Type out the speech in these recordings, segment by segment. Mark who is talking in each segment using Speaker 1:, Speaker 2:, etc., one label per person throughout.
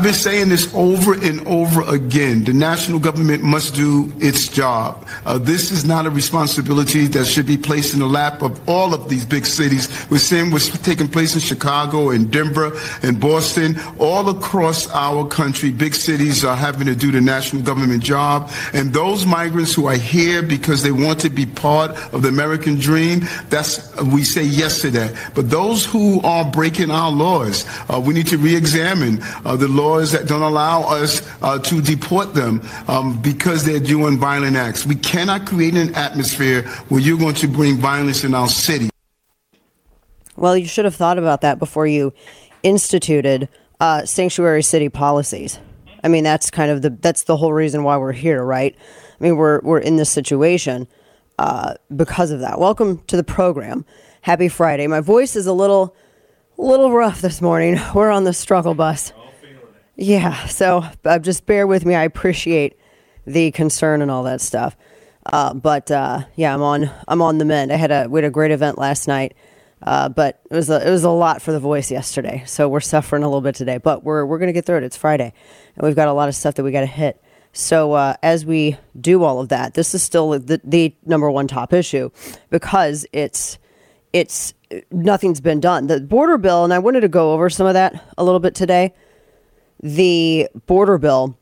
Speaker 1: I've been saying this over and over again. The national government must do its job. Uh, this is not a responsibility that should be placed in the lap of all of these big cities. We're seeing what's taking place in Chicago and Denver and Boston. All across our country, big cities are having to do the national government job. And those migrants who are here because they want to be part of the American dream, that's we say yes to that. But those who are breaking our laws, uh, we need to re-examine uh, the laws that don't allow us uh, to deport them um, because they're doing violent acts. We cannot create an atmosphere where you're going to bring violence in our city.
Speaker 2: Well, you should have thought about that before you instituted uh, sanctuary city policies. I mean, that's kind of the that's the whole reason why we're here, right? I mean, we're we're in this situation uh, because of that. Welcome to the program. Happy Friday. My voice is a little little rough this morning. We're on the struggle bus. Yeah, so uh, just bear with me. I appreciate the concern and all that stuff. Uh, but uh, yeah, I'm on I'm on the mend. I had a we had a great event last night, uh, but it was a, it was a lot for the voice yesterday. So we're suffering a little bit today, but we're we're gonna get through it. It's Friday, and we've got a lot of stuff that we got to hit. So uh, as we do all of that, this is still the, the number one top issue because it's it's nothing's been done. The border bill, and I wanted to go over some of that a little bit today the border bill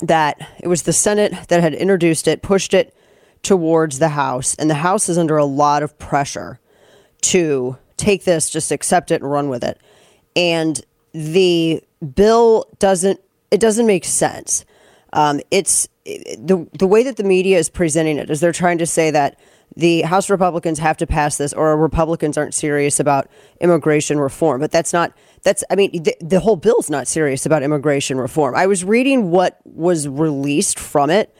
Speaker 2: that it was the Senate that had introduced it, pushed it towards the House, and the House is under a lot of pressure to take this, just accept it and run with it. And the bill doesn't it doesn't make sense. Um, it's the the way that the media is presenting it is they're trying to say that the House Republicans have to pass this, or Republicans aren't serious about immigration reform. But that's not that's I mean the, the whole bill's not serious about immigration reform. I was reading what was released from it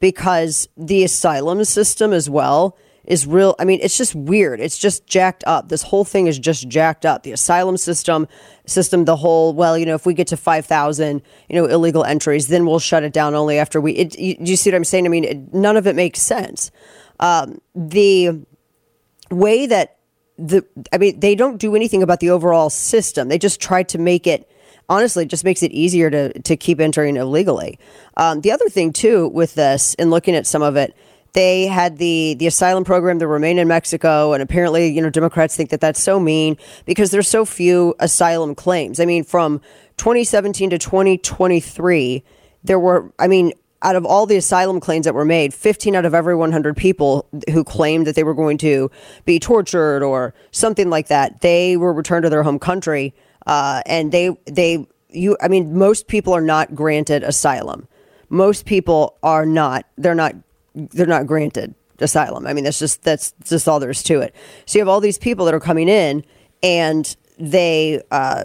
Speaker 2: because the asylum system as well is real I mean it's just weird. It's just jacked up. This whole thing is just jacked up. The asylum system system the whole well, you know, if we get to 5,000, you know, illegal entries, then we'll shut it down only after we it, you, you see what I'm saying? I mean, it, none of it makes sense. Um, the way that the I mean they don't do anything about the overall system. They just try to make it honestly it just makes it easier to to keep entering illegally. Um, the other thing too with this and looking at some of it, they had the the asylum program to remain in Mexico, and apparently you know Democrats think that that's so mean because there's so few asylum claims. I mean from 2017 to 2023 there were i mean out of all the asylum claims that were made, 15 out of every 100 people who claimed that they were going to be tortured or something like that, they were returned to their home country. Uh, and they, they, you, I mean, most people are not granted asylum. Most people are not, they're not, they're not granted asylum. I mean, that's just, that's just all there is to it. So you have all these people that are coming in and they, uh,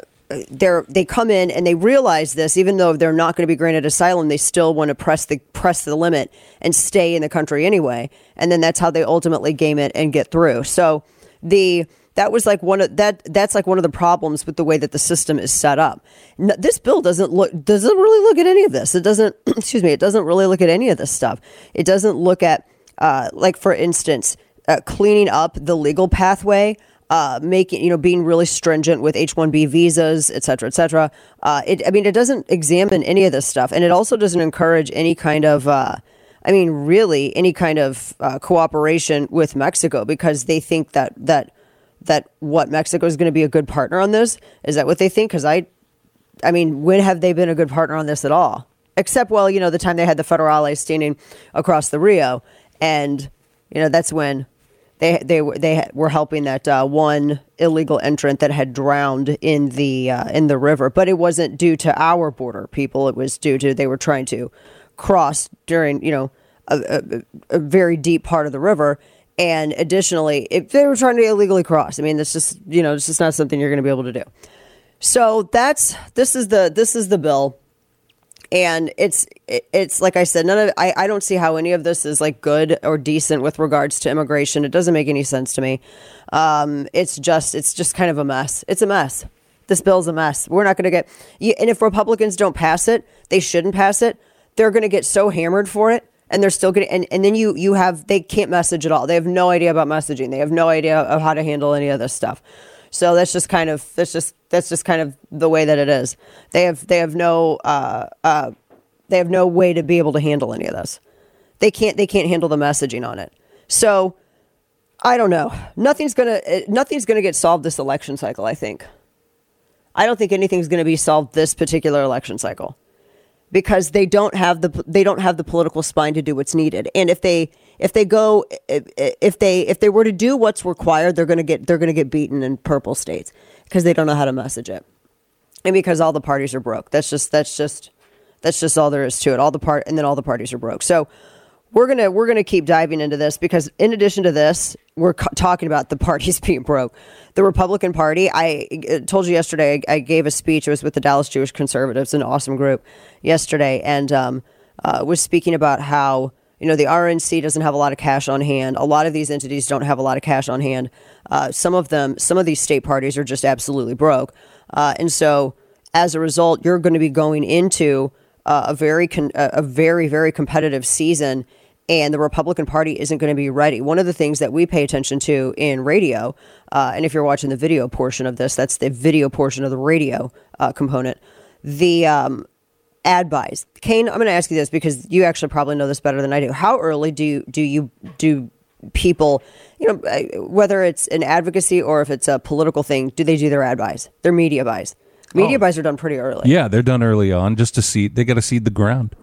Speaker 2: they're they come in and they realize this even though they're not going to be granted asylum they still want to press the press the limit and stay in the country anyway. And then that's how they ultimately game it and get through. So the that was like one of that that's like one of the problems with the way that the system is set up. No, this bill doesn't look doesn't really look at any of this. It doesn't excuse me it doesn't really look at any of this stuff. It doesn't look at uh, like for instance uh, cleaning up the legal pathway uh, making you know being really stringent with H-1B visas, et cetera, et cetera. Uh, it, I mean, it doesn't examine any of this stuff, and it also doesn't encourage any kind of. Uh, I mean, really, any kind of uh, cooperation with Mexico because they think that that that what Mexico is going to be a good partner on this. Is that what they think? Because I, I mean, when have they been a good partner on this at all? Except, well, you know, the time they had the federales standing across the Rio, and you know that's when they they were they were helping that uh, one illegal entrant that had drowned in the uh, in the river, but it wasn't due to our border people. It was due to they were trying to cross during you know a, a, a very deep part of the river, and additionally, if they were trying to illegally cross, I mean, this just you know it's just not something you're going to be able to do. So that's this is the this is the bill and it's it's like I said, none of I, I don't see how any of this is like good or decent with regards to immigration. It doesn't make any sense to me. Um, it's just it's just kind of a mess. It's a mess. This bill's a mess. We're not going to get and if Republicans don't pass it, they shouldn't pass it. They're going to get so hammered for it and they're still getting and, and then you you have they can't message at all. They have no idea about messaging. They have no idea of how to handle any of this stuff. So that's just kind of that's just that's just kind of the way that it is. They have they have no uh, uh, they have no way to be able to handle any of this. They can't they can't handle the messaging on it. So I don't know. Nothing's gonna eh, nothing's gonna get solved this election cycle. I think. I don't think anything's going to be solved this particular election cycle because they don't have the they don't have the political spine to do what's needed. And if they if they go if they if they were to do what's required, they're going to get they're going to get beaten in purple states because they don't know how to message it. And because all the parties are broke. That's just that's just that's just all there is to it. All the part and then all the parties are broke. So we're gonna we're gonna keep diving into this because in addition to this, we're talking about the parties being broke. The Republican Party. I uh, told you yesterday. I, I, gave a speech. It was with the Dallas Jewish Conservatives, an awesome group, yesterday, and um, uh, was speaking about how you know the RNC doesn't have a lot of cash on hand. A lot of these entities don't have a lot of cash on hand. Uh, some of them, some of these state parties are just absolutely broke, uh, and so as a result, you're going to be going into uh, a very con- a very very competitive season and the Republican Party isn't going to be ready. One of the things that we pay attention to in radio, uh, and if you're watching the video portion of this, that's the video portion of the radio uh, component. The um, ad buys. Kane, I'm going to ask you this because you actually probably know this better than I do. How early do you, do you do people, you know, uh, whether it's an advocacy or if it's a political thing, do they do their ad buys, their media buys? Media oh. buys are done pretty early.
Speaker 3: Yeah, they're done early on just to seed. They got to seed the ground.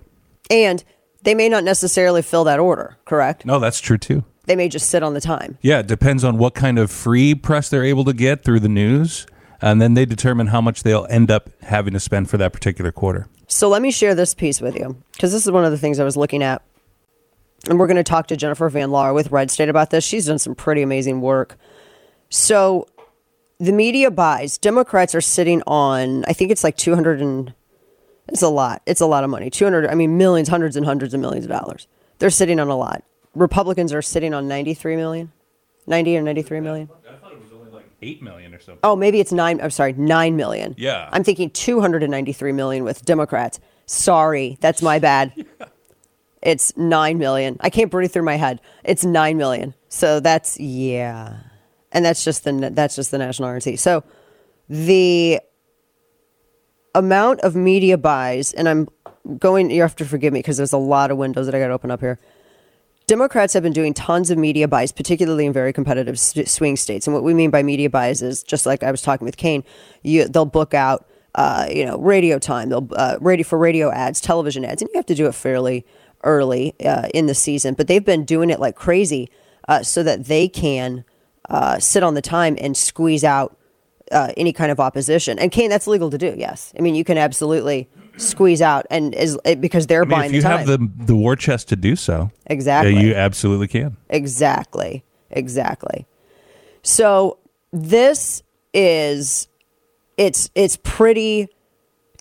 Speaker 2: And they may not necessarily fill that order, correct?
Speaker 3: No, that's true too.
Speaker 2: They may just sit on the time.
Speaker 3: Yeah, it depends on what kind of free press they're able to get through the news. And then they determine how much they'll end up having to spend for that particular quarter.
Speaker 2: So let me share this piece with you because this is one of the things I was looking at. And we're going to talk to Jennifer Van Laar with Red State about this. She's done some pretty amazing work. So the media buys, Democrats are sitting on, I think it's like 200 and it's a lot. It's a lot of money. 200, I mean, millions, hundreds and hundreds of millions of dollars. They're sitting on a lot. Republicans are sitting on 93 million, 90 or 93 million.
Speaker 3: I thought it was only like 8 million or something.
Speaker 2: Oh, maybe it's 9, I'm sorry, 9 million.
Speaker 3: Yeah.
Speaker 2: I'm thinking 293 million with Democrats. Sorry, that's my bad. yeah. It's 9 million. I can't breathe through my head. It's 9 million. So that's, yeah. And that's just the, that's just the national RNC. So the amount of media buys, and I'm going, you have to forgive me because there's a lot of windows that I got to open up here. Democrats have been doing tons of media buys, particularly in very competitive swing states. And what we mean by media buys is just like I was talking with Kane, you, they'll book out, uh, you know, radio time, they'll uh, for radio ads, television ads, and you have to do it fairly early uh, in the season. But they've been doing it like crazy uh, so that they can uh, sit on the time and squeeze out uh, any kind of opposition. And Kane, that's legal to do. Yes, I mean you can absolutely squeeze out and is because they're
Speaker 3: I mean,
Speaker 2: buying.
Speaker 3: If you
Speaker 2: the
Speaker 3: have the the war chest to do so,
Speaker 2: exactly,
Speaker 3: yeah, you absolutely can.
Speaker 2: Exactly, exactly. So this is it's it's pretty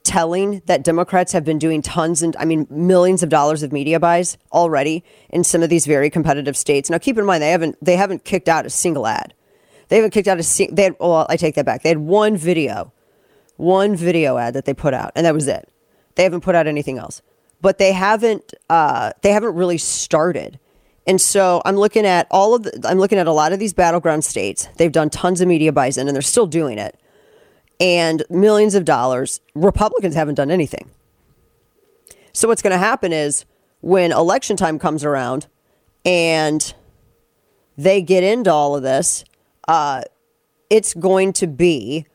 Speaker 2: telling that Democrats have been doing tons and I mean millions of dollars of media buys already in some of these very competitive states. Now keep in mind they haven't they haven't kicked out a single ad. They haven't kicked out a single. they had, well, I take that back. They had one video, one video ad that they put out, and that was it. They haven't put out anything else, but they haven't uh, they haven't really started. And so I'm looking at all of the, I'm looking at a lot of these battleground states. They've done tons of media buys in, and they're still doing it, and millions of dollars. Republicans haven't done anything. So what's going to happen is when election time comes around, and they get into all of this uh, it's going to be.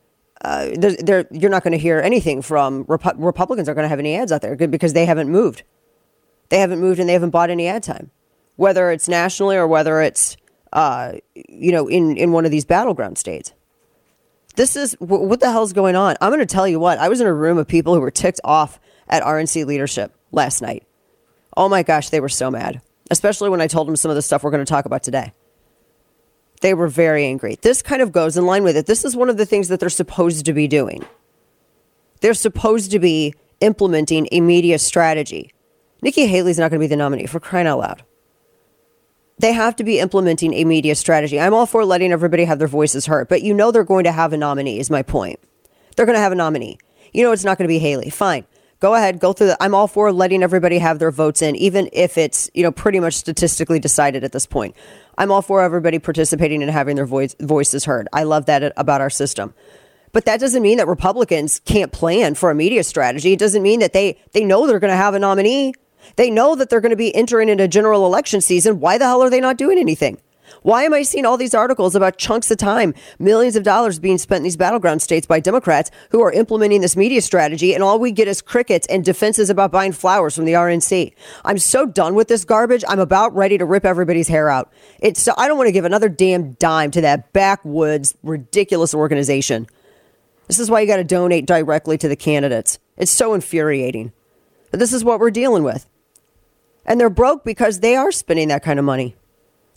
Speaker 2: Uh, they're, they're, you're not going to hear anything from Repu- Republicans. Are going to have any ads out there because they haven't moved. They haven't moved and they haven't bought any ad time, whether it's nationally or whether it's uh, you know in in one of these battleground states. This is what the hell's going on. I'm going to tell you what. I was in a room of people who were ticked off at RNC leadership last night. Oh my gosh, they were so mad, especially when I told them some of the stuff we're going to talk about today. They were very angry. This kind of goes in line with it. This is one of the things that they're supposed to be doing. They're supposed to be implementing a media strategy. Nikki Haley's not going to be the nominee for crying out loud. They have to be implementing a media strategy. I'm all for letting everybody have their voices heard, but you know they're going to have a nominee, is my point. They're going to have a nominee. You know it's not going to be Haley. Fine. Go ahead, go through. I'm all for letting everybody have their votes in, even if it's, you know, pretty much statistically decided at this point. I'm all for everybody participating and having their voice, voices heard. I love that about our system. But that doesn't mean that Republicans can't plan for a media strategy. It doesn't mean that they they know they're going to have a nominee. They know that they're going to be entering into general election season. Why the hell are they not doing anything? Why am I seeing all these articles about chunks of time, millions of dollars being spent in these battleground states by Democrats who are implementing this media strategy, and all we get is crickets and defenses about buying flowers from the RNC? I'm so done with this garbage. I'm about ready to rip everybody's hair out. It's so I don't want to give another damn dime to that backwoods, ridiculous organization. This is why you got to donate directly to the candidates. It's so infuriating. But this is what we're dealing with. And they're broke because they are spending that kind of money.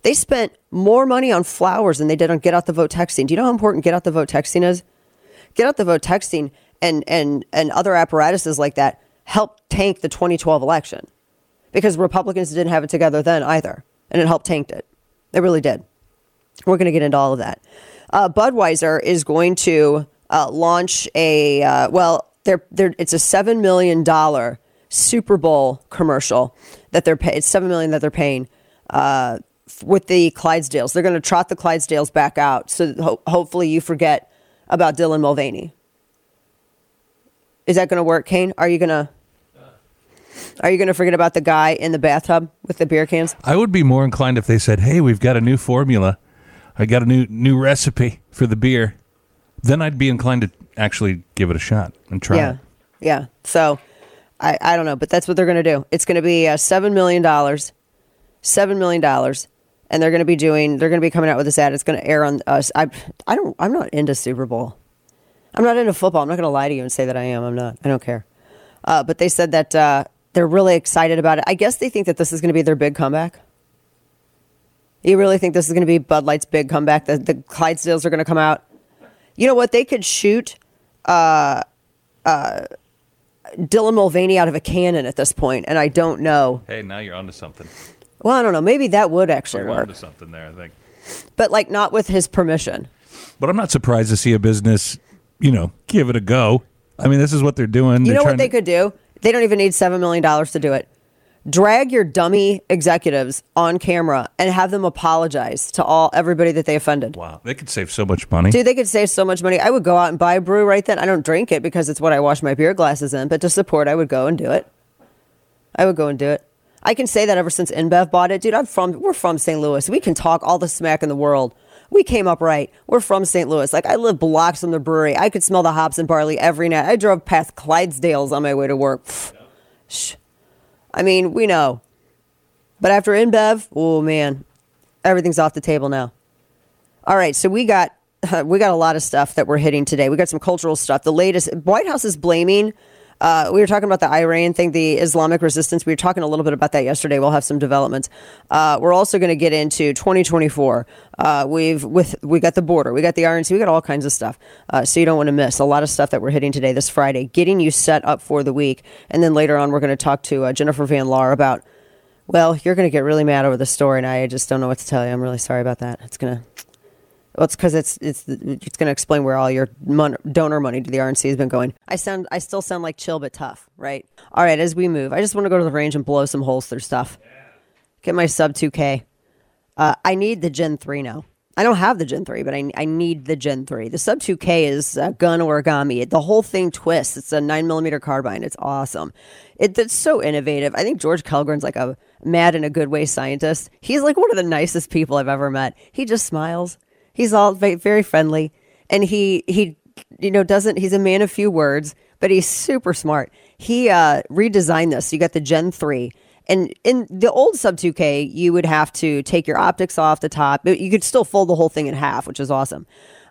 Speaker 2: They spent more money on flowers than they did on get out the vote texting. Do you know how important get out the vote texting is? Get out the vote texting and and and other apparatuses like that helped tank the 2012 election because Republicans didn't have it together then either, and it helped tank it. It really did. We're going to get into all of that. Uh, Budweiser is going to uh, launch a uh, well, they're, they're, it's a seven million dollar Super Bowl commercial that they're pay, it's seven million that they're paying uh, with the Clydesdales. They're going to trot the Clydesdales back out. So ho- hopefully you forget about Dylan Mulvaney. Is that going to work, Kane? Are you going to? Are you going to forget about the guy in the bathtub with the beer cans?
Speaker 3: I would be more inclined if they said, "Hey, we've got a new formula. I got a new new recipe for the beer." Then I'd be inclined to actually give it a shot and try
Speaker 2: yeah.
Speaker 3: it.
Speaker 2: Yeah. So I, I don't know, but that's what they're going to do. It's going to be uh, $7 million. $7 million and they're going to be doing they're going to be coming out with this ad. It's going to air on us. I i don't i'm not into super bowl. I'm not into football. I'm not going to lie to you and say that i am. I'm not. I don't care. Uh, but they said that uh, they're really excited about it. I guess they think that this is going to be their big comeback. You really think this is going to be bud light's big comeback? The, the clydesdales are going to come out? You know what? They could shoot uh, uh, dylan mulvaney out of a cannon at this point and i don't know.
Speaker 3: Hey, now you're onto something.
Speaker 2: Well i don't know maybe that would actually
Speaker 3: We're
Speaker 2: work
Speaker 3: onto something there, I think.
Speaker 2: but like not with his permission.
Speaker 3: But I'm not surprised to see a business, you know, give it a go. I mean, this is what they're doing.
Speaker 2: You
Speaker 3: They're
Speaker 2: know what they
Speaker 3: to-
Speaker 2: could do? They don't even need $7 million to do it. Drag your dummy executives on camera and have them apologize to all everybody that they offended.
Speaker 3: Wow, they could save so much money.
Speaker 2: Dude, they could save so much money. I would go out and buy a brew right then. I don't drink it because it's what I wash my beer glasses in, but to support, I would go and do it. I would go and do it. I can say that ever since InBev bought it, dude. I'm from we're from St. Louis. We can talk all the smack in the world. We came up right. We're from St. Louis. Like I live blocks from the brewery. I could smell the hops and barley every night. I drove past Clydesdales on my way to work. Pfft. Shh. I mean, we know. But after InBev, oh man, everything's off the table now. All right, so we got we got a lot of stuff that we're hitting today. We got some cultural stuff. The latest White House is blaming. Uh, we were talking about the Iran thing, the Islamic resistance. We were talking a little bit about that yesterday. We'll have some developments. Uh, we're also going to get into 2024. Uh, we've with we got the border, we got the RNC, we got all kinds of stuff. Uh, so you don't want to miss a lot of stuff that we're hitting today, this Friday, getting you set up for the week. And then later on, we're going to talk to uh, Jennifer Van Laar about. Well, you're going to get really mad over the story, and I just don't know what to tell you. I'm really sorry about that. It's going to. Well, it's because it's it's it's going to explain where all your mon- donor money to the RNC has been going. I sound I still sound like chill but tough, right? All right, as we move, I just want to go to the range and blow some holes through stuff. Get my sub two K. Uh, I need the Gen three now. I don't have the Gen three, but I I need the Gen three. The sub two K is uh, gun origami. The whole thing twists. It's a nine millimeter carbine. It's awesome. It, it's so innovative. I think George Kellgren's like a mad in a good way scientist. He's like one of the nicest people I've ever met. He just smiles. He's all ve- very friendly, and he he you know doesn't. He's a man of few words, but he's super smart. He uh, redesigned this. You got the Gen three, and in the old Sub two K, you would have to take your optics off the top. You could still fold the whole thing in half, which is awesome.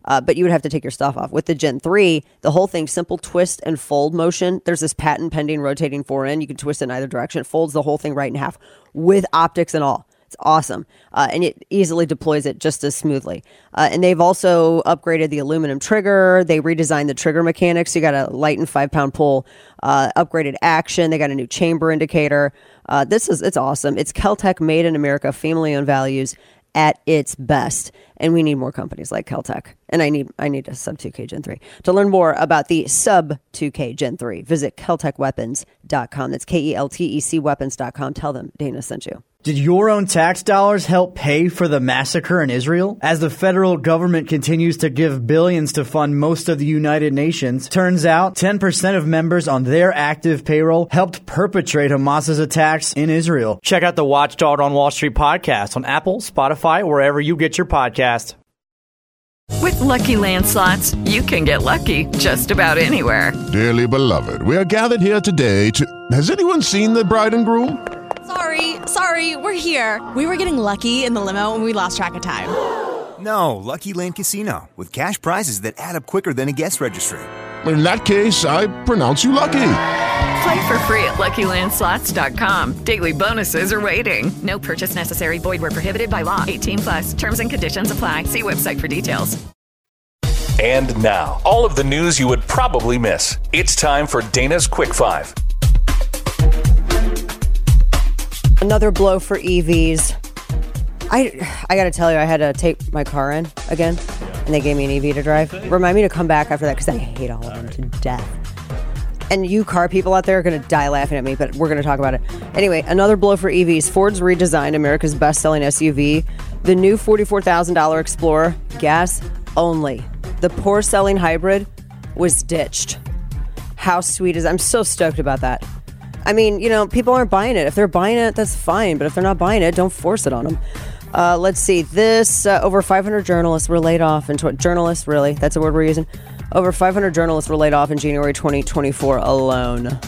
Speaker 2: Uh, but you would have to take your stuff off. With the Gen 3, the whole thing, simple twist and fold motion. There's this patent pending rotating fore end. You can twist it in either direction. It folds the whole thing right in half with optics and all. It's awesome. Uh, and it easily deploys it just as smoothly. Uh, and they've also upgraded the aluminum trigger. They redesigned the trigger mechanics. You got a light and five pound pull, uh, upgraded action. They got a new chamber indicator. Uh, this is, it's awesome. It's Keltec made in America, family owned values at its best. And we need more companies like Keltec. And I need I need a sub 2K Gen 3. To learn more about the sub 2K Gen 3, visit keltecweapons.com. That's K E L T E C weapons.com. Tell them Dana sent you.
Speaker 4: Did your own tax dollars help pay for the massacre in Israel? As the federal government continues to give billions to fund most of the United Nations, turns out 10% of members on their active payroll helped perpetrate Hamas's attacks in Israel. Check out the Watchdog on Wall Street podcast on Apple, Spotify, wherever you get your podcast.
Speaker 5: With lucky landslots, you can get lucky just about anywhere.
Speaker 6: Dearly beloved, we are gathered here today to. Has anyone seen the bride and groom?
Speaker 7: Sorry, sorry, we're here. We were getting lucky in the limo and we lost track of time.
Speaker 8: No, Lucky Land Casino, with cash prizes that add up quicker than a guest registry.
Speaker 6: In that case, I pronounce you lucky.
Speaker 5: Play for free at LuckyLandSlots.com. Daily bonuses are waiting. No purchase necessary. Void where prohibited by law. 18 plus. Terms and conditions apply. See website for details.
Speaker 9: And now, all of the news you would probably miss. It's time for Dana's Quick Five.
Speaker 2: Another blow for EVs. I I got to tell you, I had to take my car in again, and they gave me an EV to drive. Remind me to come back after that because I hate all of them to death. And you car people out there are to die laughing at me, but we're to talk about it. Anyway, another blow for EVs. Ford's redesigned America's best selling SUV, the new $44,000 Explorer, gas only. The poor selling hybrid was ditched. How sweet is I'm so stoked about that. I mean, you know, people aren't buying it. If they're buying it, that's fine. But if they're not buying it, don't force it on them. Uh, let's see. This uh, over 500 journalists were laid off. And tw- journalists, really, that's a word we're using. Over 500 journalists were laid off in January 2024 alone.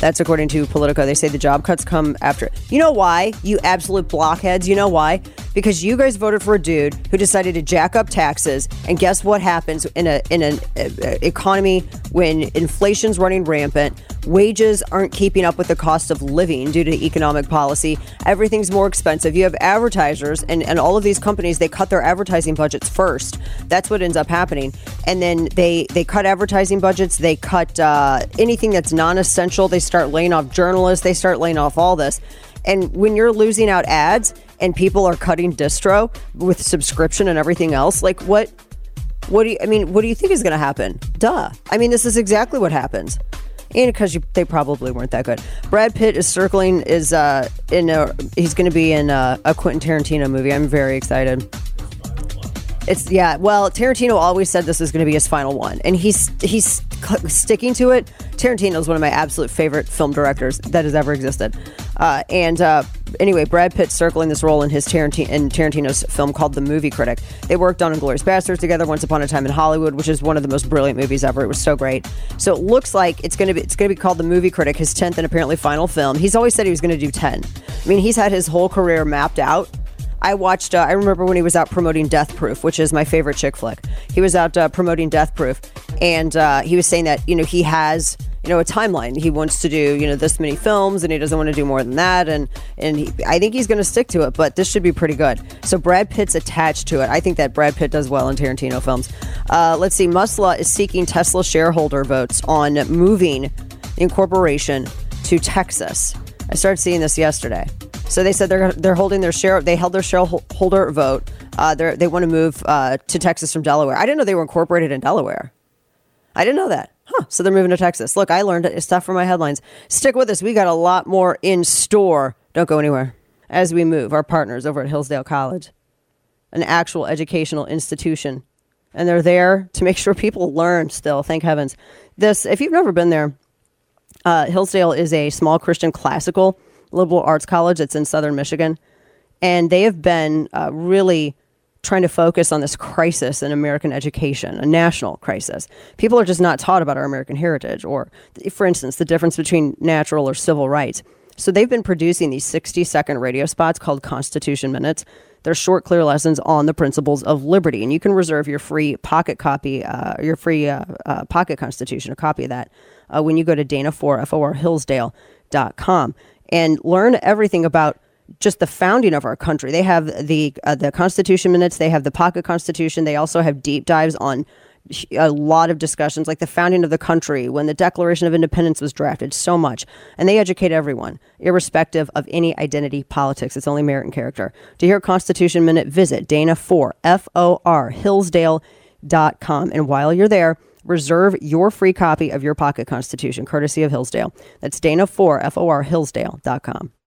Speaker 2: That's according to Politico. They say the job cuts come after. You know why? You absolute blockheads. You know why? Because you guys voted for a dude who decided to jack up taxes, and guess what happens in a in an uh, uh, economy when inflation's running rampant, wages aren't keeping up with the cost of living due to economic policy. Everything's more expensive. You have advertisers, and and all of these companies they cut their advertising budgets first. That's what ends up happening, and then they they cut advertising budgets. They cut uh, anything that's non-essential. They start laying off journalists. They start laying off all this. And when you're losing out ads and people are cutting distro with subscription and everything else, like what what do you I mean, what do you think is going to happen? Duh. I mean, this is exactly what happens. And because they probably weren't that good. Brad Pitt is circling is uh in a he's going to be in a, a Quentin Tarantino movie. I'm very excited. It's yeah. Well, Tarantino always said this was going to be his final one, and he's he's sticking to it. Tarantino is one of my absolute favorite film directors that has ever existed. Uh, and uh, anyway, Brad Pitt circling this role in his Tarantino in Tarantino's film called The Movie Critic. They worked on *Inglourious Basterds* together once upon a time in Hollywood, which is one of the most brilliant movies ever. It was so great. So it looks like it's going to be it's to be called *The Movie Critic*, his tenth and apparently final film. He's always said he was going to do ten. I mean, he's had his whole career mapped out. I watched. Uh, I remember when he was out promoting Death Proof, which is my favorite chick flick. He was out uh, promoting Death Proof, and uh, he was saying that you know he has you know a timeline. He wants to do you know this many films, and he doesn't want to do more than that. And and he, I think he's going to stick to it. But this should be pretty good. So Brad Pitt's attached to it. I think that Brad Pitt does well in Tarantino films. Uh, let's see. Musla is seeking Tesla shareholder votes on moving incorporation to Texas. I started seeing this yesterday. So they said they're they're holding their share. They held their shareholder vote. Uh, they they want to move uh, to Texas from Delaware. I didn't know they were incorporated in Delaware. I didn't know that. Huh. So they're moving to Texas. Look, I learned stuff from my headlines. Stick with us. We got a lot more in store. Don't go anywhere. As we move, our partners over at Hillsdale College, an actual educational institution, and they're there to make sure people learn. Still, thank heavens. This, if you've never been there, uh, Hillsdale is a small Christian classical liberal arts college that's in southern Michigan. And they have been uh, really trying to focus on this crisis in American education, a national crisis. People are just not taught about our American heritage, or, for instance, the difference between natural or civil rights. So they've been producing these 60 second radio spots called Constitution Minutes. They're short, clear lessons on the principles of liberty. And you can reserve your free pocket copy, uh, your free uh, uh, pocket Constitution, a copy of that, uh, when you go to dana4forhillsdale.com and learn everything about just the founding of our country. They have the uh, the Constitution minutes. They have the Pocket Constitution. They also have deep dives on a lot of discussions, like the founding of the country, when the Declaration of Independence was drafted. So much, and they educate everyone, irrespective of any identity politics. It's only merit and character. To hear Constitution Minute, visit Dana Four F O R Hillsdale.com. And while you're there. Reserve your free copy of your Pocket Constitution, courtesy of Hillsdale. That's Dana4, F-O-R, Hillsdale.com.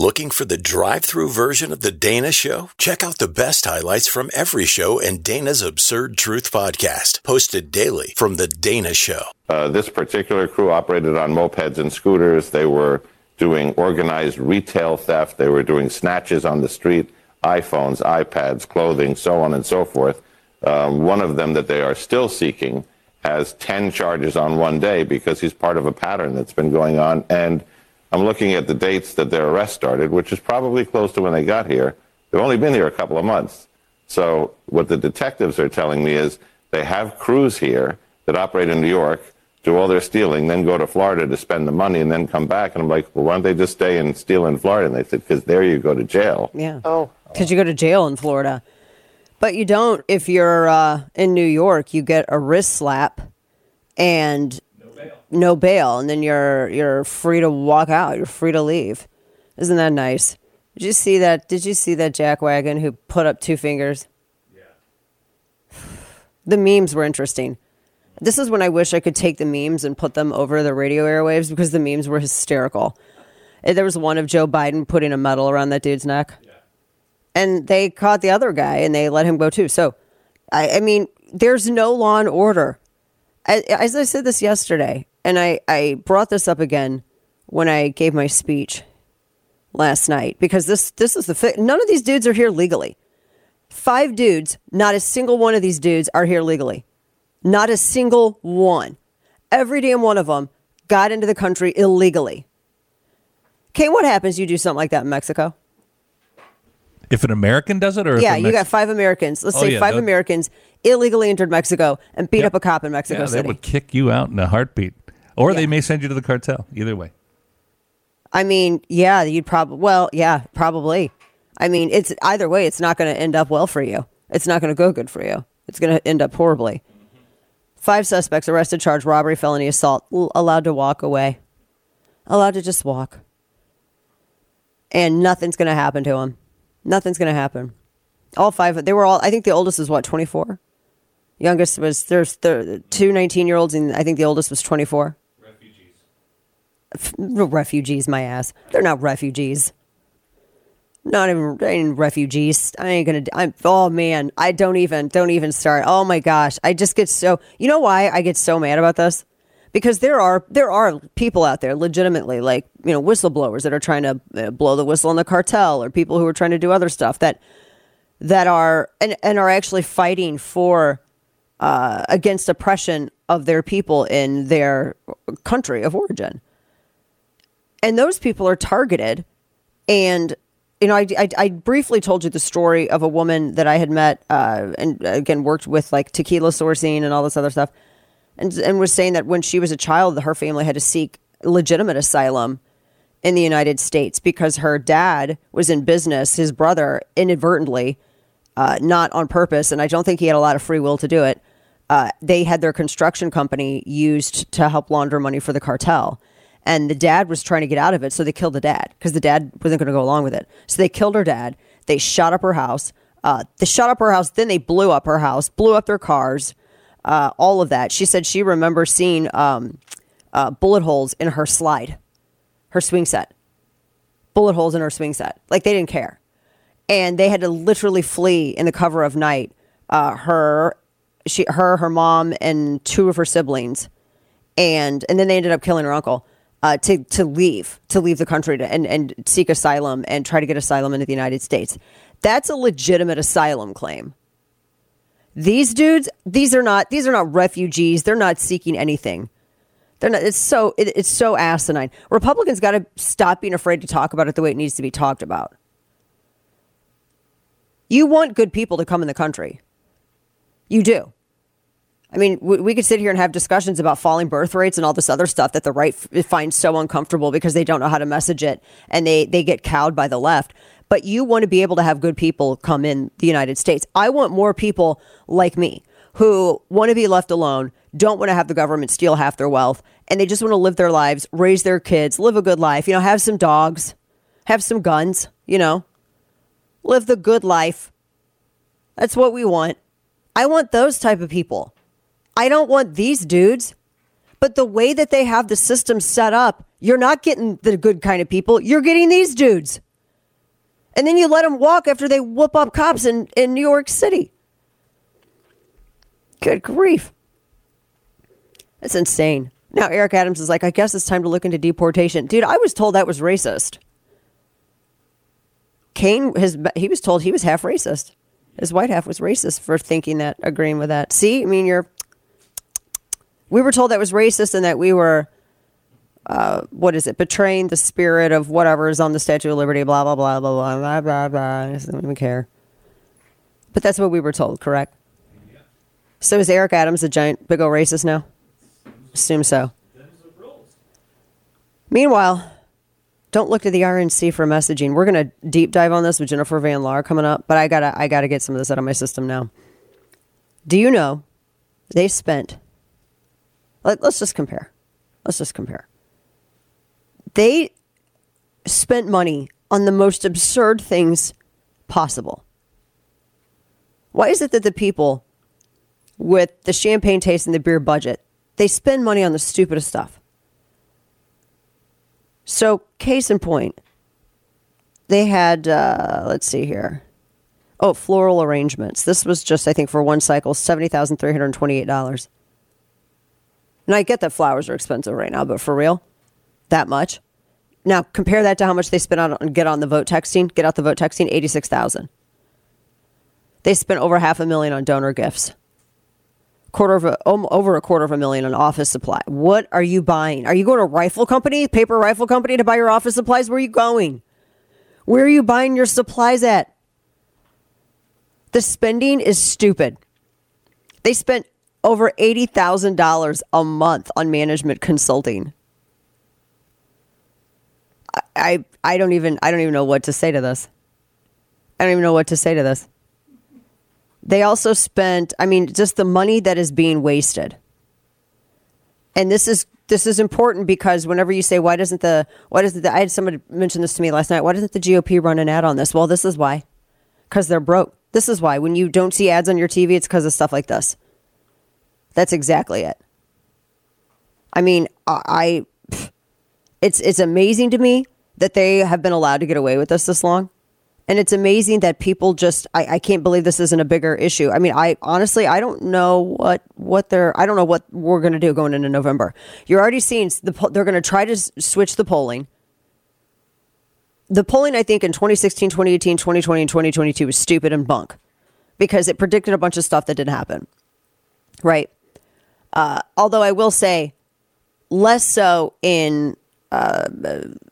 Speaker 10: Looking for the drive-through version of the Dana Show? Check out the best highlights from every show and Dana's Absurd Truth podcast, posted daily from the Dana Show.
Speaker 11: Uh, this particular crew operated on mopeds and scooters. They were doing organized retail theft. They were doing snatches on the street, iPhones, iPads, clothing, so on and so forth. Um, one of them that they are still seeking has 10 charges on one day because he's part of a pattern that's been going on. And I'm looking at the dates that their arrest started, which is probably close to when they got here. They've only been here a couple of months. So what the detectives are telling me is they have crews here that operate in New York, do all their stealing, then go to Florida to spend the money, and then come back. And I'm like, well, why don't they just stay and steal in Florida? And they said, because there you go to jail.
Speaker 2: Yeah. Oh. Because you go to jail in Florida. But you don't if you're uh, in New York. You get a wrist slap and no bail, and then you're you're free to walk out. You're free to leave. Isn't that nice? Did you see that? Did you see that jackwagon who put up two fingers? Yeah. The memes were interesting. This is when I wish I could take the memes and put them over the radio airwaves because the memes were hysterical. Uh, There was one of Joe Biden putting a medal around that dude's neck. Yeah. And they caught the other guy and they let him go too. So, I, I mean, there's no law and order. I- As I said this yesterday, and I, I brought this up again when I gave my speech last night because this this is the fi- none of these dudes are here legally. Five dudes, not a single one of these dudes are here legally. Not a single one. Every damn one of them got into the country illegally. Okay, what happens? You do something like that in Mexico?
Speaker 3: If an American does it, or if
Speaker 2: yeah, you
Speaker 3: Mex-
Speaker 2: got five Americans. Let's
Speaker 3: Oh,
Speaker 2: say
Speaker 3: yeah,
Speaker 2: five Americans illegally entered Mexico and beat up a cop in Mexico
Speaker 3: yeah, they
Speaker 2: City.
Speaker 3: would kick you out in a heartbeat, or they may send you to the cartel. Either way,
Speaker 2: I mean, yeah, you'd probably, well, yeah, probably. I mean, it's either way, it's not going to end up well for you. It's not going to go good for you. It's going to end up horribly. Five suspects arrested, charged robbery, felony assault, l- allowed to walk away, allowed to just walk. And nothing's going to happen to them. Nothing's going to happen. All five, they were all, I think the oldest was what, 24? Youngest was, there's the two 19 year olds, and I think the oldest was 24. F- refugees, my ass. They're not refugees. Not even, ain't refugees. I ain't gonna. I'm. Oh man, I don't even. Don't even start. Oh my gosh, I just get so. You know why I get so mad about this? Because there are there are people out there, legitimately, like you know, whistleblowers that are trying to uh, blow the whistle on the cartel, or people who are trying to do other stuff that that are and and are actually fighting for uh, against oppression of their people in their country of origin and those people are targeted. And you know I, I, I briefly told you the story of a woman that i had met uh, and again worked with like tequila sourcing and all this other stuff and, and was saying that when she was a child her family had to seek legitimate asylum in the united states because her dad was in business his brother inadvertently uh, not on purpose and i don't think he had a lot of free will to do it. Uh, they had their construction company used to help launder money for the cartel and the dad was trying to get out of it so they killed the dad because the dad wasn't going to go along with it. So they killed her dad. They shot up her house. Uh, they shot up her house then they blew up her house blew up their cars uh, all of that. She said she remembers seeing um, uh, bullet holes in her slide her swing set. Bullet holes in her swing set. Like they didn't care. And they had to literally flee in the cover of night uh, her she her her mom and two of her siblings. And and then they ended up killing her uncle uh, to to leave to leave the country to, and and seek asylum and try to get asylum into the United States. That's a legitimate asylum claim. These dudes, these are not these are not refugees. They're not seeking anything. They're not. It's so it, it's so asinine. Republicans got to stop being afraid to talk about it the way it needs to be talked about. You want good people to come in the country. You do. I mean, we, could sit here and have discussions about falling birth rates and all this other stuff that the right finds so uncomfortable because they don't know how to message it and they, they get cowed by the left. But you want to be able to have good people come in the United States. I want more people like me who want to be left alone, don't want to have the government steal half their wealth, and they just want to live their lives, raise their kids, live a good life, you know, have some dogs, have some guns, you know, live the good life. That's what we want. I want those type of people. I don't want these dudes. But the way that they have the system set up, you're not getting the good kind of people. You're getting these dudes. And then you let them walk after they whoop up cops in, in New York City. Good grief. That's insane. Now, Eric Adams is like, I guess it's time to look into deportation. Dude, I was told that was racist. Kane, his, he was told he was half racist. His white half was racist for thinking that, agreeing with that. See, I mean, you're. We were told that was racist and that we were, uh, what is it, betraying the spirit of whatever is on the Statue of Liberty, blah, blah, blah, blah, blah, blah, blah, blah. I don't even care. But that's what we were told, correct? So is Eric Adams a giant, big old racist now? Assume so. Meanwhile, don't look to the RNC for messaging. We're going to deep dive on this with Jennifer Van Laar coming up, but I gotta I gotta get some of this out of my system now. Do you know they spent? Let, let's just compare. Let's just compare. They spent money on the most absurd things possible. Why is it that the people with the champagne taste and the beer budget they spend money on the stupidest stuff? So, case in point, they had, uh, let's see here. Oh, floral arrangements. This was just, I think, for one cycle, $70,328. And I get that flowers are expensive right now, but for real, that much? Now, compare that to how much they spent on get on the vote texting, get out the vote texting, 86000 They spent over half a million on donor gifts quarter of a, over a quarter of a million on office supply. What are you buying? Are you going to rifle company, paper rifle company to buy your office supplies? Where are you going? Where are you buying your supplies at? The spending is stupid. They spent over $80,000 a month on management consulting. I, I I don't even I don't even know what to say to this. I don't even know what to say to this. They also spent, I mean, just the money that is being wasted. And this is this is important because whenever you say why doesn't the why doesn't the I had somebody mention this to me last night, why doesn't the GOP run an ad on this? Well, this is why. Cuz they're broke. This is why when you don't see ads on your TV, it's cuz of stuff like this. That's exactly it. I mean, I, I it's it's amazing to me that they have been allowed to get away with this this long. And it's amazing that people just I, I can't believe this isn't a bigger issue. I mean, I honestly I don't know what what they're I don't know what we're going to do going into November. You're already seeing the they're going to try to switch the polling. The polling I think in 2016, 2018, 2020 and 2022 was stupid and bunk because it predicted a bunch of stuff that didn't happen. Right? Uh, although I will say less so in uh,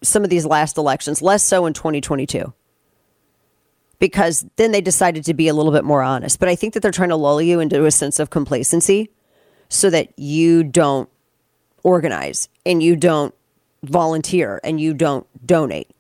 Speaker 2: some of these last elections, less so in 2022 because then they decided to be a little bit more honest. But I think that they're trying to lull you into a sense of complacency so that you don't organize and you don't volunteer and you don't donate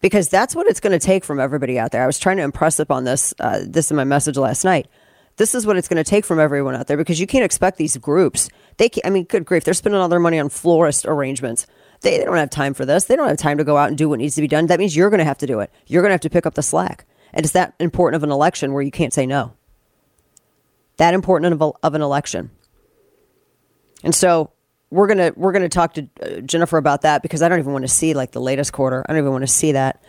Speaker 2: because that's what it's going to take from everybody out there. I was trying to impress upon this uh, this in my message last night. This is what it's going to take from everyone out there because you can't expect these groups. They, I mean, good grief, they're spending all their money on florist arrangements. They, they don't have time for this. They don't have time to go out and do what needs to be done. That means you're going to have to do it. You're going to have to pick up the slack. And it's that important of an election where you can't say no. That important of, a, of an election. And so we're gonna we're gonna talk to uh, Jennifer about that because I don't even want to see like the latest quarter. I don't even want to see that.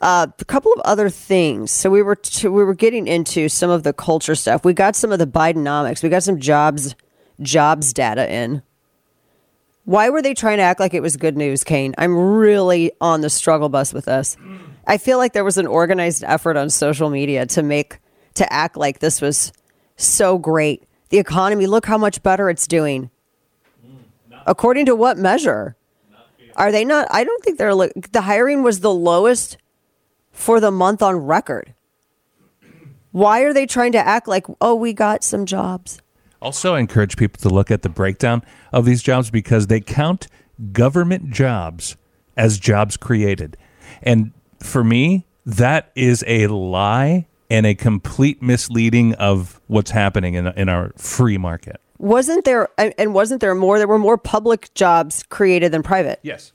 Speaker 2: Uh, a couple of other things. So we were t- we were getting into some of the culture stuff. We got some of the Bidenomics. We got some jobs jobs data in. Why were they trying to act like it was good news, Kane? I'm really on the struggle bus with this. I feel like there was an organized effort on social media to make to act like this was so great. The economy, look how much better it's doing. According to what measure? Are they not? I don't think they're. The hiring was the lowest for the month on record. Why are they trying to act like, oh, we got some jobs?
Speaker 3: Also, I encourage people to look at the breakdown of these jobs because they count government jobs as jobs created. And for me, that is a lie and a complete misleading of what's happening in, in our free market.
Speaker 2: Wasn't there, and and wasn't there more? There were more public jobs created than private.
Speaker 3: Yes.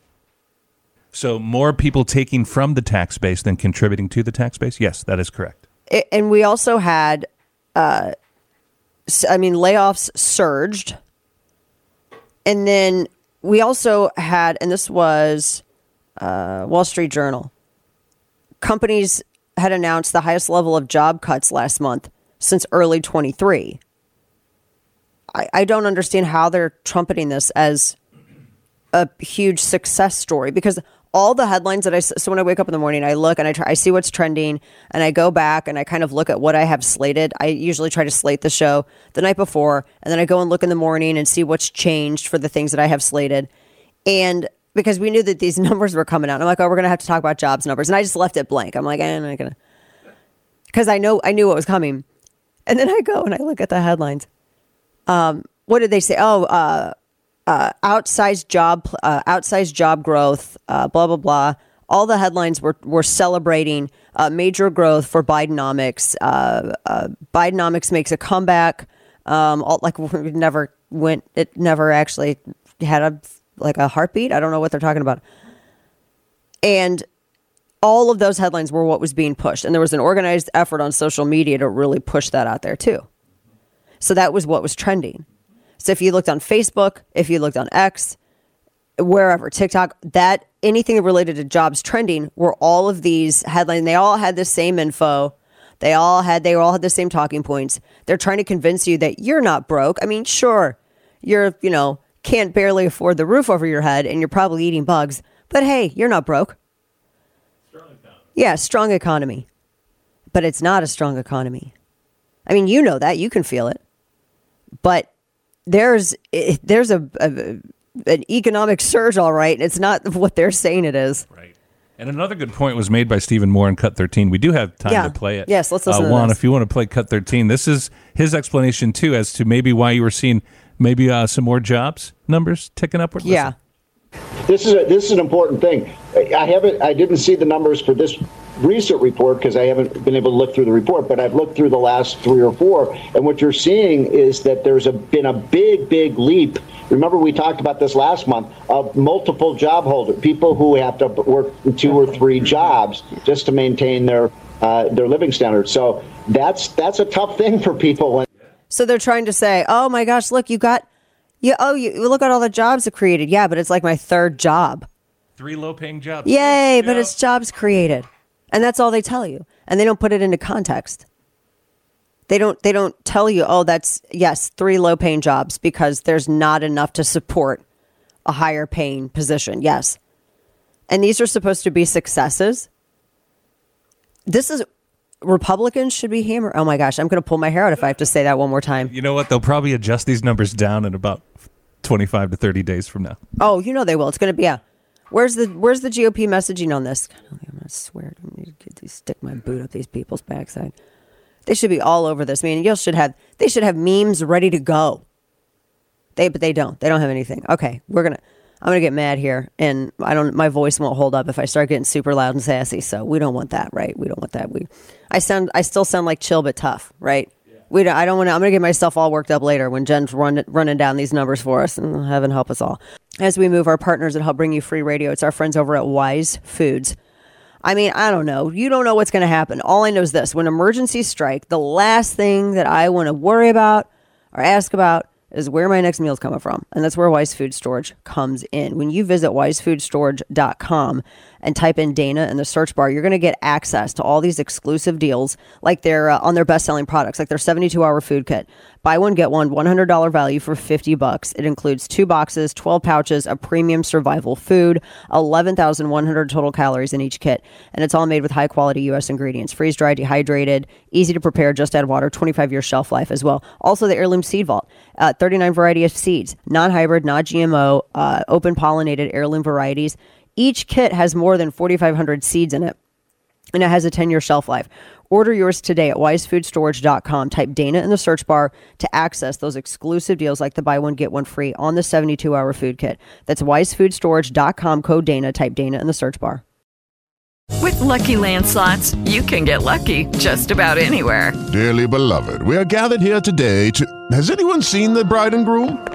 Speaker 3: So, more people taking from the tax base than contributing to the tax base? Yes, that is correct.
Speaker 2: I- and we also had, uh, I mean, layoffs surged. And then we also had, and this was uh, Wall Street Journal, companies had announced the highest level of job cuts last month since early 23. I, I don't understand how they're trumpeting this as a huge success story because all the headlines that I so when I wake up in the morning, I look and I try, I see what's trending and I go back and I kind of look at what I have slated. I usually try to slate the show the night before and then I go and look in the morning and see what's changed for the things that I have slated. And because we knew that these numbers were coming out, I'm like, oh, we're gonna have to talk about jobs numbers, and I just left it blank. I'm like, I'm not gonna, because I know I knew what was coming. And then I go and I look at the headlines. Um, what did they say? Oh, uh, uh, outsized job, uh, outsized job growth, uh, blah blah blah. All the headlines were were celebrating uh, major growth for Bidenomics. Uh, uh, Bidenomics makes a comeback. Um, all, like we never went. It never actually had a like a heartbeat. I don't know what they're talking about. And all of those headlines were what was being pushed, and there was an organized effort on social media to really push that out there too. So that was what was trending. So if you looked on Facebook, if you looked on X, wherever, TikTok, that anything related to jobs trending were all of these headlines. They all had the same info. They all had they all had the same talking points. They're trying to convince you that you're not broke. I mean, sure, you're, you know, can't barely afford the roof over your head and you're probably eating bugs, but hey, you're not broke. Yeah, strong economy. But it's not a strong economy. I mean, you know that. You can feel it. But there's there's a, a an economic surge, all right. and It's not what they're saying it is.
Speaker 3: Right. And another good point was made by Stephen Moore in Cut 13. We do have time
Speaker 2: Yeah.
Speaker 3: to play it.
Speaker 2: Yes, let's listen
Speaker 3: uh,
Speaker 2: to
Speaker 3: Juan, if you want to play Cut 13, this is his explanation too as to maybe why you were seeing maybe uh, some more jobs numbers ticking upward.
Speaker 2: Yeah.
Speaker 12: This is a, this is an important thing. I haven't I didn't see the numbers for this recent report because I haven't been able to look through the report, but I've looked through the last three or four, and what you're seeing is that there's a been a big big leap. Remember we talked about this last month of multiple job holders, people who have to work two or three jobs just to maintain their uh, their living standards. So that's that's a tough thing for people. And
Speaker 2: So they're trying to say, "Oh my gosh, look, you got you oh, you look at all the jobs it created." Yeah, but it's like my third job.
Speaker 3: Three low paying jobs.
Speaker 2: Yay, but it's jobs created. And that's all they tell you. And they don't put it into context. They don't they don't tell you, "Oh, that's yes, three low-paying jobs because there's not enough to support a higher paying position." Yes. And these are supposed to be successes. This is Republicans should be hammered. Oh my gosh, I'm going to pull my hair out if I have to say that one more time.
Speaker 3: You know what? They'll probably adjust these numbers down in about 25 to 30 days from now.
Speaker 2: Oh, you know they will. It's going to be yeah. Where's the Where's the GOP messaging on this? I'm gonna swear to stick my boot up these people's backside. They should be all over this. I mean, you should have. They should have memes ready to go. They, but they don't. They don't have anything. Okay, we're gonna. I'm gonna get mad here, and I don't. My voice won't hold up if I start getting super loud and sassy. So we don't want that, right? We don't want that. We. I sound. I still sound like chill but tough, right? We. Don't, I don't want to. I'm gonna get myself all worked up later when Jen's run, running down these numbers for us, and heaven help us all. As we move our partners that help bring you free radio, it's our friends over at Wise Foods. I mean, I don't know. You don't know what's going to happen. All I know is this when emergencies strike, the last thing that I want to worry about or ask about is where my next meal's coming from. And that's where Wise Food Storage comes in. When you visit wisefoodstorage.com and type in Dana in the search bar, you're going to get access to all these exclusive deals like they're uh, on their best selling products, like their 72 hour food kit, Buy one, get one, $100 value for 50 bucks. It includes two boxes, 12 pouches of premium survival food, 11,100 total calories in each kit. And it's all made with high quality U.S. ingredients, freeze dried, dehydrated, easy to prepare, just add water, 25 year shelf life as well. Also, the Heirloom Seed Vault, uh, 39 variety of seeds, non hybrid, not GMO, uh, open pollinated heirloom varieties. Each kit has more than 4,500 seeds in it and it has a 10 year shelf life. Order yours today at wisefoodstorage.com. Type Dana in the search bar to access those exclusive deals like the buy one, get one free on the 72 hour food kit. That's wisefoodstorage.com, code Dana. Type Dana in the search bar.
Speaker 5: With Lucky Land slots, you can get lucky just about anywhere.
Speaker 6: Dearly beloved, we are gathered here today to. Has anyone seen the bride and groom?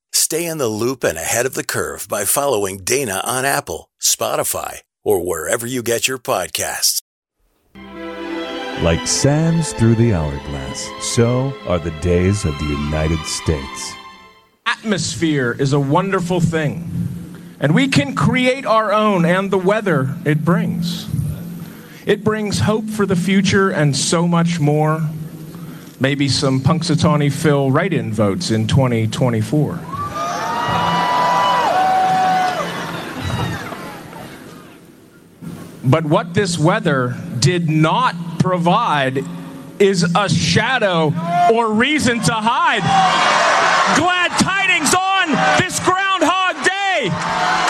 Speaker 10: Stay in the loop and ahead of the curve by following Dana on Apple, Spotify, or wherever you get your podcasts.
Speaker 3: Like sands through the hourglass, so are the days of the United States.
Speaker 13: Atmosphere is a wonderful thing, and we can create our own and the weather it brings. It brings hope for the future and so much more. Maybe some Punxsutawney Phil write in votes in 2024. But what this weather did not provide is a shadow or reason to hide. Glad tidings on this Groundhog Day.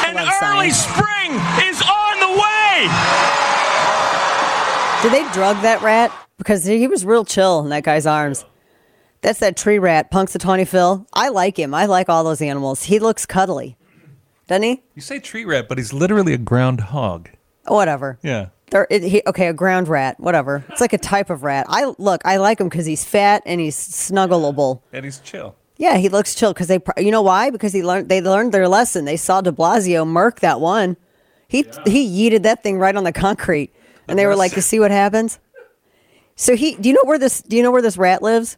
Speaker 13: An early spring is on the way.
Speaker 2: Did they drug that rat? Because he was real chill in that guy's arms. That's that tree rat, Punxsutawney Phil. I like him. I like all those animals. He looks cuddly, doesn't he?
Speaker 3: You say tree rat, but he's literally a groundhog.
Speaker 2: Whatever.
Speaker 3: Yeah.
Speaker 2: There, it, he, okay, a ground rat, whatever. It's like a type of rat. I look, I like him because he's fat and he's snuggleable.
Speaker 3: And he's chill.
Speaker 2: Yeah, he looks chill because they, you know why? Because he learned, they learned their lesson. They saw De Blasio murk that one. He he yeeted that thing right on the concrete, and they were like, "You see what happens." So he, do you know where this? Do you know where this rat lives?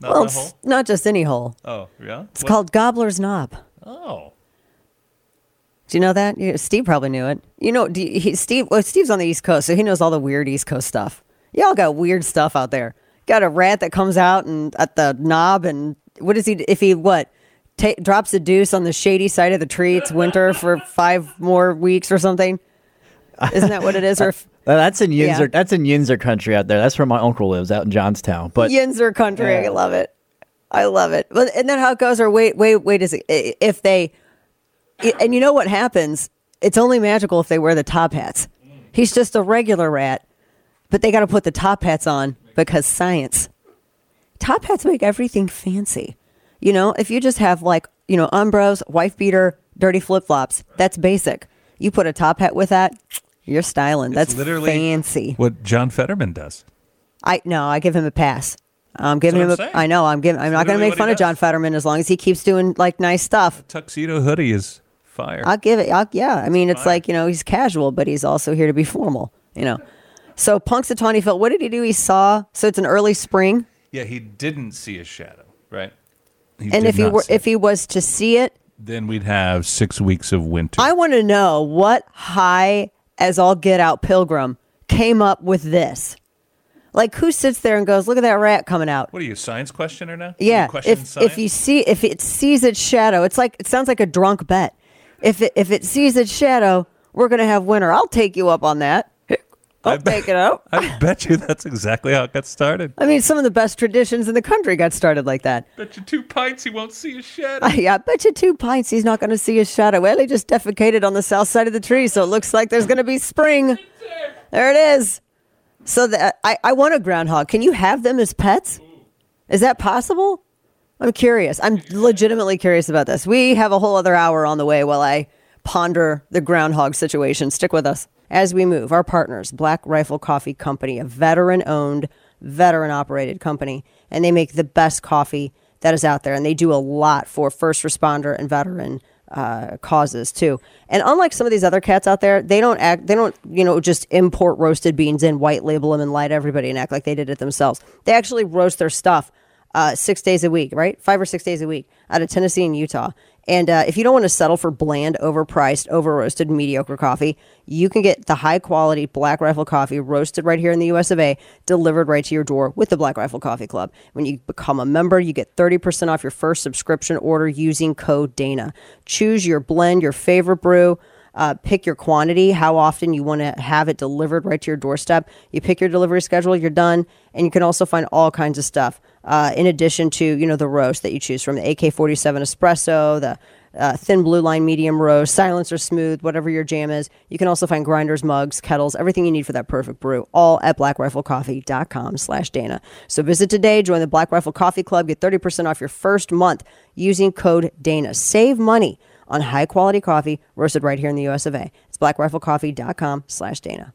Speaker 3: Not
Speaker 2: well, it's
Speaker 3: hole?
Speaker 2: not just any hole.
Speaker 3: Oh, yeah?
Speaker 2: It's
Speaker 3: What-
Speaker 2: called Gobbler's Knob.
Speaker 3: Oh.
Speaker 2: Do you know that? You- Steve probably knew it. You know, you, he, Steve. Well, Steve's on the East Coast, so he knows all the weird East Coast stuff. Y'all got weird stuff out there. Got a rat that comes out and at the knob, and what is he? If he what? Ta drops a deuce on the shady side of the tree. It's winter for five more weeks or something. Isn't that what it is? Or if,
Speaker 4: That's in Yinzer.
Speaker 2: Yeah.
Speaker 4: That's in Yinzer country out there. That's where my uncle lives, out in Johnstown. But
Speaker 2: Yinzer country. I love it. I love it. But isn't that how it goes? Or wait, wait, wait. Is if they? And you know what happens? It's only magical if they wear the top hats. He's just a regular rat, but they got to put the top hats on because science. Top hats make everything fancy. You know, if you just have like you know Umbros, wife beater, dirty flip flops, that's basic. You put a top hat with that, you're styling.
Speaker 3: It's
Speaker 2: that's
Speaker 3: literally
Speaker 2: fancy.
Speaker 3: What John Fetterman does.
Speaker 2: I no, I give him a pass. I'm giving him.
Speaker 3: what
Speaker 2: A,
Speaker 3: I'm
Speaker 2: I know. I'm giving. I'm not going to make fun of. John Fetterman as long as he keeps doing like nice stuff.
Speaker 3: Tuxedo hoodie is fire.
Speaker 2: I'll give it. I'll, yeah, I mean, it's like you know, he's casual, but he's also here to be formal. You know. So Punxsutawney Phil, what did he do? He saw. So it's an early spring,
Speaker 3: yeah, he didn't see a shadow, right? He
Speaker 2: and if he were, if he was to see it,
Speaker 3: then we'd have six weeks of winter.
Speaker 2: I want to know what high as all get out pilgrim came up with this. Like, who sits there and goes, "Look at that rat coming out"?
Speaker 3: what are you, science questioner now?
Speaker 2: Yeah, if
Speaker 3: science?
Speaker 2: if you see if it sees its shadow, it's like it sounds like a drunk bet. If it if it sees its shadow, we're gonna have winter. I'll take you up on that. I'll take it up.
Speaker 3: I bet you that's exactly how it got started.
Speaker 2: I mean, some of the best traditions in the country got started like that.
Speaker 3: Bet you two pints he won't see a shadow.
Speaker 2: yeah, I bet you two pints he's not going to see a shadow. Well, he just defecated on the south side of the tree, so it looks like there's going to be spring. There it is. So the, I, I want a groundhog. Can you have them as pets? Is that possible? I'm curious. I'm legitimately curious about this. We have a whole other hour on the way while I ponder the groundhog situation. Stick with us. As we move, our partners, Black Rifle Coffee Company, a veteran owned, veteran operated company, and they make the best coffee that is out there. And they do a lot for first responder and veteran uh, causes too. And unlike some of these other cats out there, they don't act, they don't, you know, just import roasted beans in, white label them, and lie to everybody and act like they did it themselves. They actually roast their stuff uh, six days a week, right? Five or six days a week out of Tennessee and Utah. And uh, if you don't want to settle for bland, overpriced, over roasted, mediocre coffee, you can get the high quality Black Rifle coffee roasted right here in the US of A, delivered right to your door with the Black Rifle Coffee Club. When you become a member, you get 30% off your first subscription order using code DANA. Choose your blend, your favorite brew. Uh, pick your quantity, how often you want to have it delivered right to your doorstep. You pick your delivery schedule, you're done, and you can also find all kinds of stuff uh, in addition to you know the roast that you choose from the AK-47 espresso, the uh, thin blue line medium roast, silencer smooth, whatever your jam is. You can also find grinders, mugs, kettles, everything you need for that perfect brew, all at blackriflecoffee.com slash Dana. So visit today, join the Black Rifle Coffee Club, get 30% off your first month using code Dana. Save money on high quality coffee roasted right here in the US of A. It's blackriflecoffee.com slash Dana.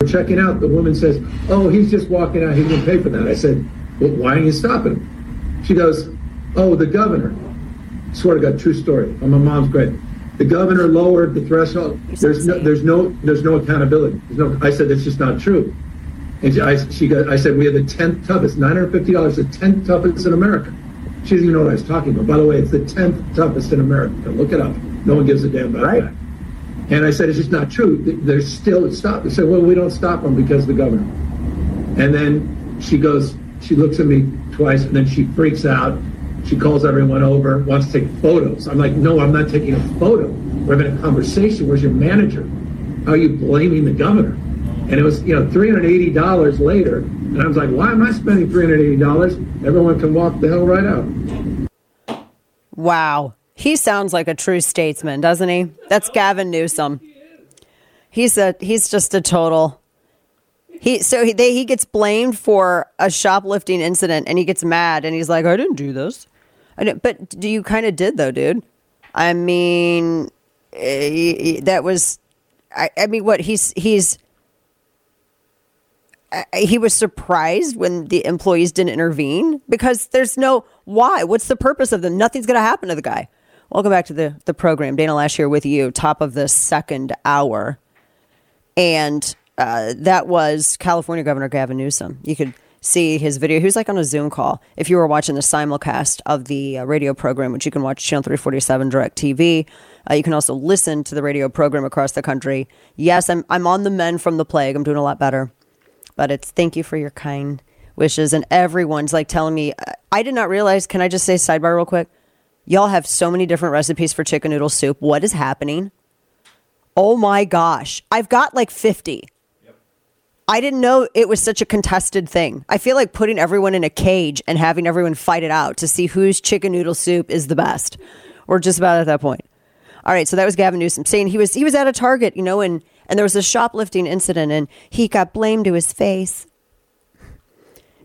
Speaker 14: We're checking out. The woman says, "Oh, he's just walking out. He didn't pay for that." I said, well, "Why are you stopping him?" She goes, "Oh, the governor." I swear to God, true story. Oh, my mom's great. The governor lowered the threshold. There's no, there's no, there's no accountability. There's no. I said that's just not true. And she, I, she got, I said we have the tenth toughest, nine hundred fifty dollars, the tenth toughest in America. She doesn't even know what I was talking about. By the way, it's the tenth toughest in America. Look it up. No one gives a damn about right. that. And I said, it's just not true. They're still stopped. They said, well, we don't stop them because the governor. And then she goes, she looks at me twice, and then she freaks out. She calls everyone over, wants to take photos. I'm like, no, I'm not taking a photo. We're having a conversation. Where's your manager? How are you blaming the governor? And it was, you know, $380 later. And I was like, why am I spending $380? Everyone can walk the hell right out.
Speaker 2: Wow. He sounds like a true statesman, doesn't he? That's Gavin Newsom. He's a he's just a total. He so he they, he gets blamed for a shoplifting incident, and he gets mad, and he's like, "I didn't do this." I didn't, but you kind of did though, dude? I mean, eh, that was. I, I mean, what he's he's. He was surprised when the employees didn't intervene because there's no why. What's the purpose of them? Nothing's going to happen to the guy. Welcome back to the, the program. Dana Lash here with you, top of the second hour. And uh, that was California Governor Gavin Newsom. You could see his video. He was like on a Zoom call. If you were watching the simulcast of the uh, radio program, which you can watch Channel 347 Direct TV, uh, you can also listen to the radio program across the country. Yes, I'm, I'm on the men from the plague. I'm doing a lot better. But it's thank you for your kind wishes. And everyone's like telling me, I- I did not realize. Can I just say sidebar real quick? Y'all have so many different recipes for chicken noodle soup. What is happening? Oh my gosh. I've got like 50. Yep. I didn't know it was such a contested thing. I feel like putting everyone in a cage and having everyone fight it out to see whose chicken noodle soup is the best. We're just about at that point. All right, so that was Gavin Newsom saying he was he was at a Target, you know, and And there was a shoplifting incident, and he got blamed to his face.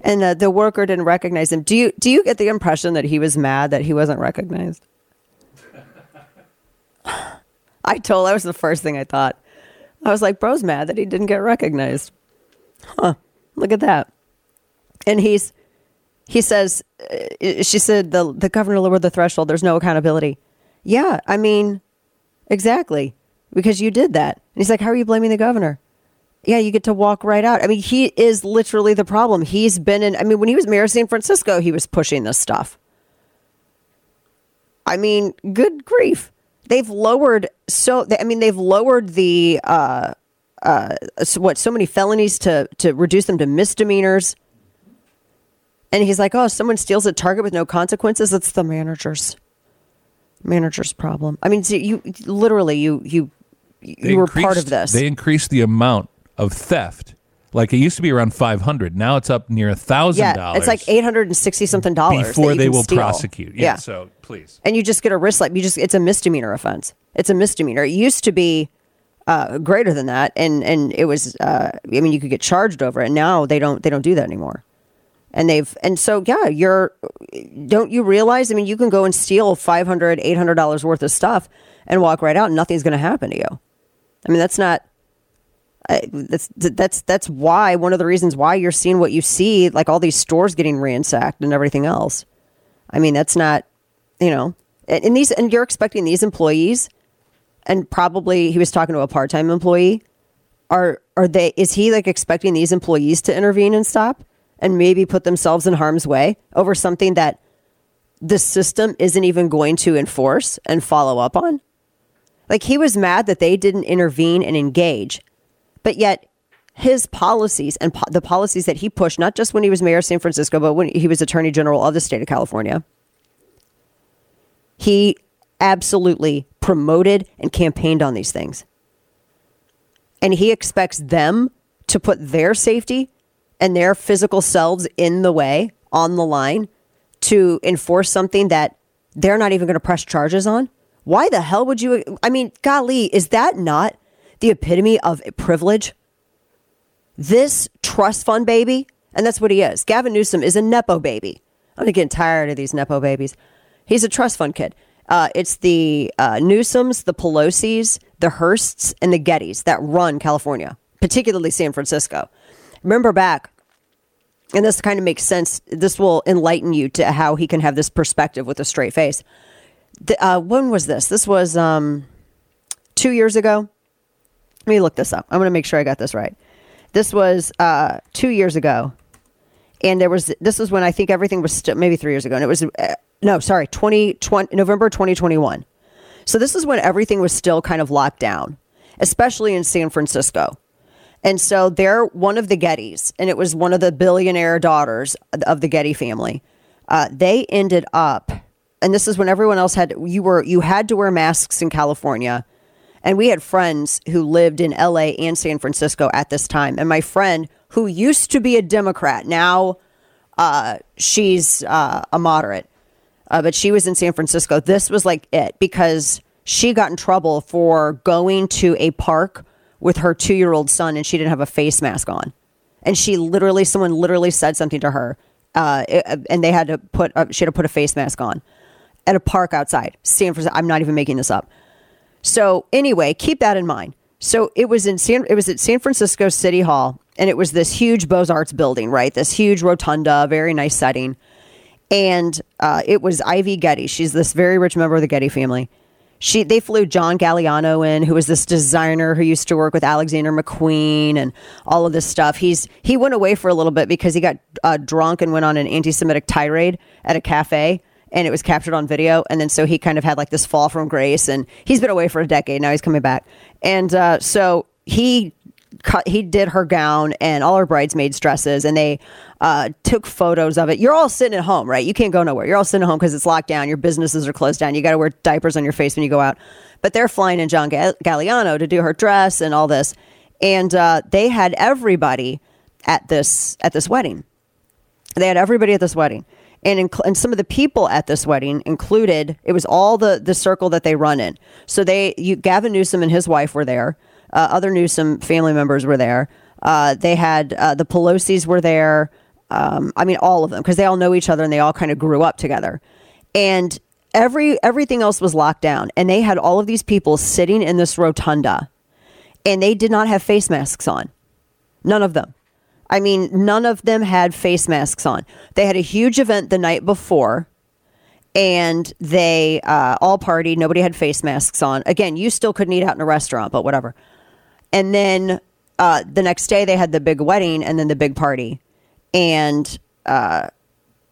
Speaker 2: And the, the worker didn't recognize him. Do you do you get the impression that he was mad that he wasn't recognized? I told that was the first thing I thought. I was like, bro's mad that he didn't get recognized. Huh. Look at that. And he's he says uh, she said the the governor lowered the threshold. There's no accountability. Yeah, I mean, exactly. Because you did that. And he's like, How are you blaming the governor? Yeah, you get to walk right out. I mean, he is literally the problem. He's been in I mean, when he was mayor of San Francisco, he was pushing this stuff. I mean, good grief. They've lowered so I mean, they've lowered the uh uh what so many felonies to to reduce them to misdemeanors. And he's like, "Oh, someone steals at Target with no consequences. It's the managers, managers' problem." I mean, so you literally you you
Speaker 3: They
Speaker 2: you were part of this.
Speaker 3: They increased the amount of theft. Like it used to be around five hundred. Now it's up near a thousand
Speaker 2: yeah,
Speaker 3: dollars.
Speaker 2: it's like eight hundred and sixty something dollars
Speaker 3: before they will
Speaker 2: steal.
Speaker 3: prosecute. Yeah, So please.
Speaker 2: and you just get a wrist slap. You just it's a misdemeanor offense. It's a misdemeanor. It used to be uh, greater than that, and and it was. Uh, I mean, you could get charged over it. Now they don't. They don't do that anymore. And they've and so yeah, you're. Don't you realize? I mean, you can go and steal 500 800 dollars worth of stuff and walk right out, and nothing's going to happen to you. I mean, that's not. That's that's that's why one of the reasons why you're seeing what you see, like all these stores getting ransacked and everything else. I mean, that's not, you know, and, and these and you're expecting these employees, and probably he was talking to a part time employee. Are are they? Is he like expecting these employees to intervene and stop and maybe put themselves in harm's way over something that the system isn't even going to enforce and follow up on? Like he was mad that they didn't intervene and engage, but yet his policies and po- the policies that he pushed, not just when he was mayor of San Francisco, but when he was attorney general of the state of California, he absolutely promoted and campaigned on these things. And he expects them to put their safety and their physical selves in the way, on the line, to enforce something that they're not even going to press charges on. Why the hell would you? I mean, golly, is that not the epitome of privilege? This trust fund baby, and that's what he is. Gavin Newsom is a Nepo baby. I'm getting tired of these Nepo babies. He's a trust fund kid. Uh, it's the uh, Newsoms, the Pelosi's, the Hearsts, and the Gettys that run California, particularly San Francisco. Remember back, and this kind of makes sense. This will enlighten you to how he can have this perspective with a straight face. The, uh, when was this? This was um, two years ago. Let me look this up. I'm going to make sure I got this right. This was uh, two years ago, and there was this was when I think everything was still maybe three years ago, and it was uh, no, sorry, 2020 November 2021. So this is when everything was still kind of locked down, especially in San Francisco. And so they're one of the Gettys, and it was one of the billionaire daughters of the Getty family. Uh, they ended up, and this is when everyone else had you were you had to wear masks in California, and we had friends who lived in L.A. and San Francisco at this time. And my friend who used to be a Democrat now uh, she's uh, a moderate, uh, but she was in San Francisco. This was like it because she got in trouble for going to a park with her two year old son and she didn't have a face mask on. And she literally, someone literally said something to her, uh, it- and they had to put, uh, she had to put a face mask on at a park outside San Francisco. I'm not even making this up. So anyway, keep that in mind. So it was in San, it was at San Francisco City Hall, and it was this huge Beaux Arts building, right? This huge rotunda, very nice setting, and uh, it was Ivy Getty. She's this very rich member of the Getty family. She they flew John Galliano in, who was this designer who used to work with Alexander McQueen and all of this stuff. He's he went away for a little bit because he got uh, drunk and went on an anti-Semitic tirade at a cafe and it was captured on video. And then so he kind of had like this fall from grace, and he's been away for a decade. Now he's coming back, and uh, so he cut. He did her gown and all her bridesmaids' dresses, and they uh, took photos of it. You're all sitting at home, right? You can't go nowhere. You're all sitting at home because it's locked down. Your businesses are closed down. You got to wear diapers on your face when you go out. But they're flying in John Ga- Galliano to do her dress and all this, and uh, they had everybody at this at this wedding. They had everybody at this wedding. And, and some of the people at this wedding included it was all the the circle that they run in. So they you, Gavin Newsom and his wife were there. Uh, other Newsom family members were there. Uh, they had uh, the Pelosi's were there. Um, I mean, all of them because they all know each other and they all kind of grew up together. And every everything else was locked down, and they had all of these people sitting in this rotunda, and they did not have face masks on. None of them. I mean, none of them had face masks on. They had a huge event the night before and they uh, all partied. Nobody had face masks on. Again, you still couldn't eat out in a restaurant, but whatever. And then uh, the next day they had the big wedding and then the big party, and uh,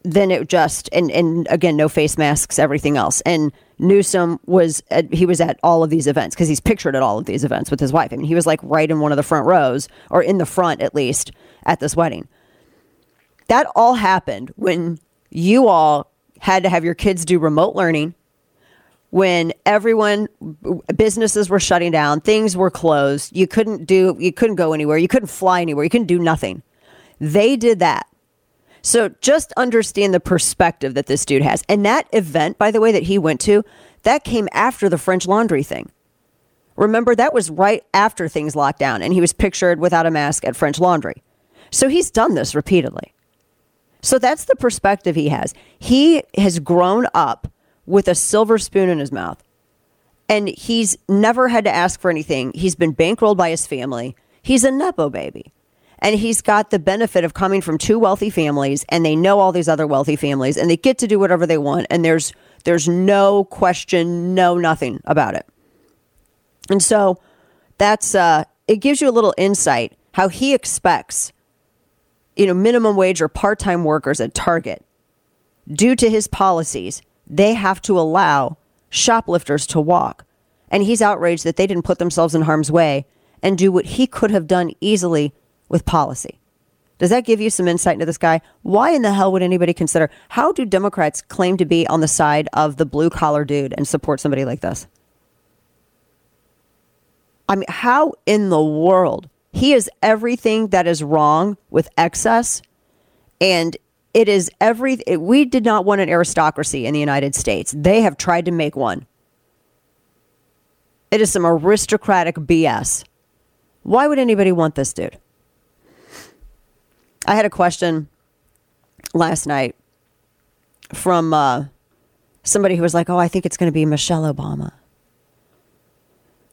Speaker 2: then it just and and again no face masks, everything else. And Newsom was at, he was at all of these events because he's pictured at all of these events with his wife. I mean, he was like right in one of the front rows or in the front at least at this wedding. That all happened when you all had to have your kids do remote learning when everyone businesses were shutting down things were closed you couldn't do you couldn't go anywhere you couldn't fly anywhere you couldn't do nothing they did that so just understand the perspective that this dude has and that event by the way that he went to that came after the french laundry thing remember that was right after things locked down and he was pictured without a mask at french laundry so he's done this repeatedly so that's the perspective he has. He has grown up with a silver spoon in his mouth. And he's never had to ask for anything. He's been bankrolled by his family. He's a Nepo baby. And he's got the benefit of coming from two wealthy families and they know all these other wealthy families and they get to do whatever they want and there's there's no question, no nothing about it. And so that's uh it gives you a little insight how he expects you know, minimum wage or part time workers at Target, due to his policies, they have to allow shoplifters to walk. And he's outraged that they didn't put themselves in harm's way and do what he could have done easily with policy. Does that give you some insight into this guy? Why in the hell would anybody consider? How do Democrats claim to be on the side of the blue collar dude and support somebody like this? I mean, how in the world he is everything that is wrong with excess. And it is every, it, we did not want an aristocracy in the United States. They have tried to make one. It is some aristocratic BS. Why would anybody want this dude? I had a question last night from uh, somebody who was like, Oh, I think it's going to be Michelle Obama.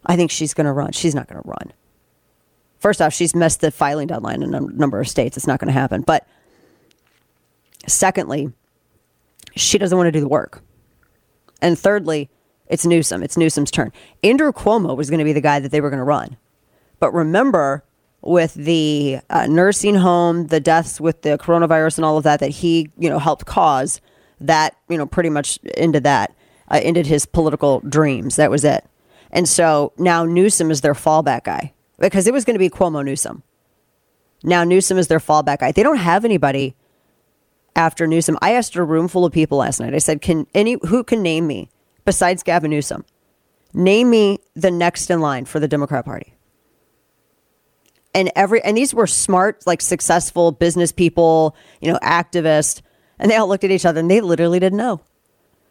Speaker 2: I think she's going to run. She's not going to run. First off, she's missed the filing deadline in a number of states. It's not going to happen. But secondly, she doesn't want to do the work. And thirdly, it's Newsom. It's Newsom's turn. Andrew Cuomo was going to be the guy that they were going to run. But remember, with the uh, nursing home, the deaths with the coronavirus and all of that, that he, you know, helped cause, that, you know, pretty much ended that, uh, ended his political dreams. That was it. And so now Newsom is their fallback guy because it was going to be Cuomo Newsom. Now Newsom is their fallback guy. They don't have anybody after Newsom. I asked a room full of people last night. I said, "Can any who can name me besides Gavin Newsom? Name me the next in line for the Democrat Party." And every and these were smart, like successful business people, you know, activists, and they all looked at each other and they literally didn't know.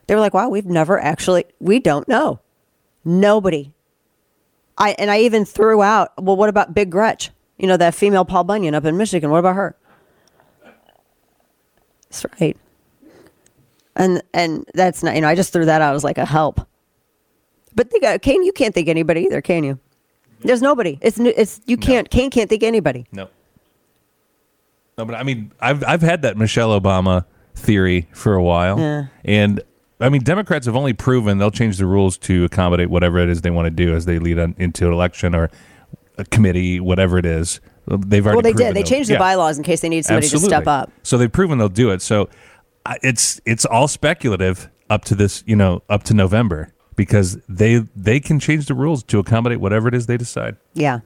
Speaker 2: They were like, "Wow, we've never actually we don't know." Nobody I and I even threw out, well, what about Big Gretch? You know, that female Paul Bunyan up in Michigan. What about her? That's right. And and that's not you know, I just threw that out as like a help. But think uh, Kane, you can't think anybody either, can you? There's nobody. It's it's you can't Kane can't think anybody.
Speaker 3: No. No, but I mean, I've I've had that Michelle Obama theory for a while,
Speaker 2: Yeah.
Speaker 3: and I mean, Democrats have only proven they'll change the rules to accommodate whatever it is they want to do as they lead on, into an election or a committee, whatever it is. They've already
Speaker 2: Well, they
Speaker 3: proven
Speaker 2: did. They
Speaker 3: they'll-
Speaker 2: changed the
Speaker 3: yeah.
Speaker 2: bylaws in case they need somebody to step up.
Speaker 3: So they've proven they'll do it. So I- it's it's all speculative up to this, you know, up to November because they they can change the rules to accommodate whatever it is they decide.
Speaker 2: Yeah.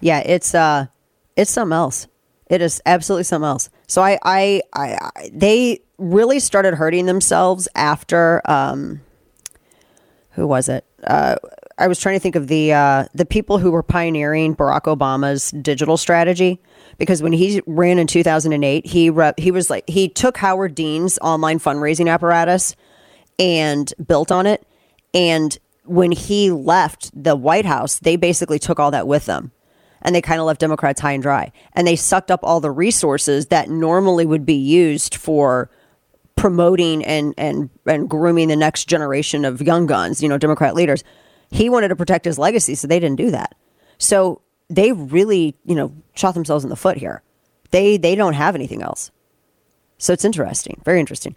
Speaker 2: Yeah, it's uh it's something else. It is absolutely something else. So I I I, I they really started hurting themselves after um who was it? Uh I was trying to think of the uh, the people who were pioneering Barack Obama's digital strategy because when he ran in 2008, he re- he was like he took Howard Dean's online fundraising apparatus and built on it and when he left the White House, they basically took all that with them. And they kind of left Democrats high and dry. And they sucked up all the resources that normally would be used for promoting and, and, and grooming the next generation of young guns, you know, Democrat leaders. He wanted to protect his legacy, so they didn't do that. So they really, you know, shot themselves in the foot here. They they don't have anything else. So it's interesting, very interesting.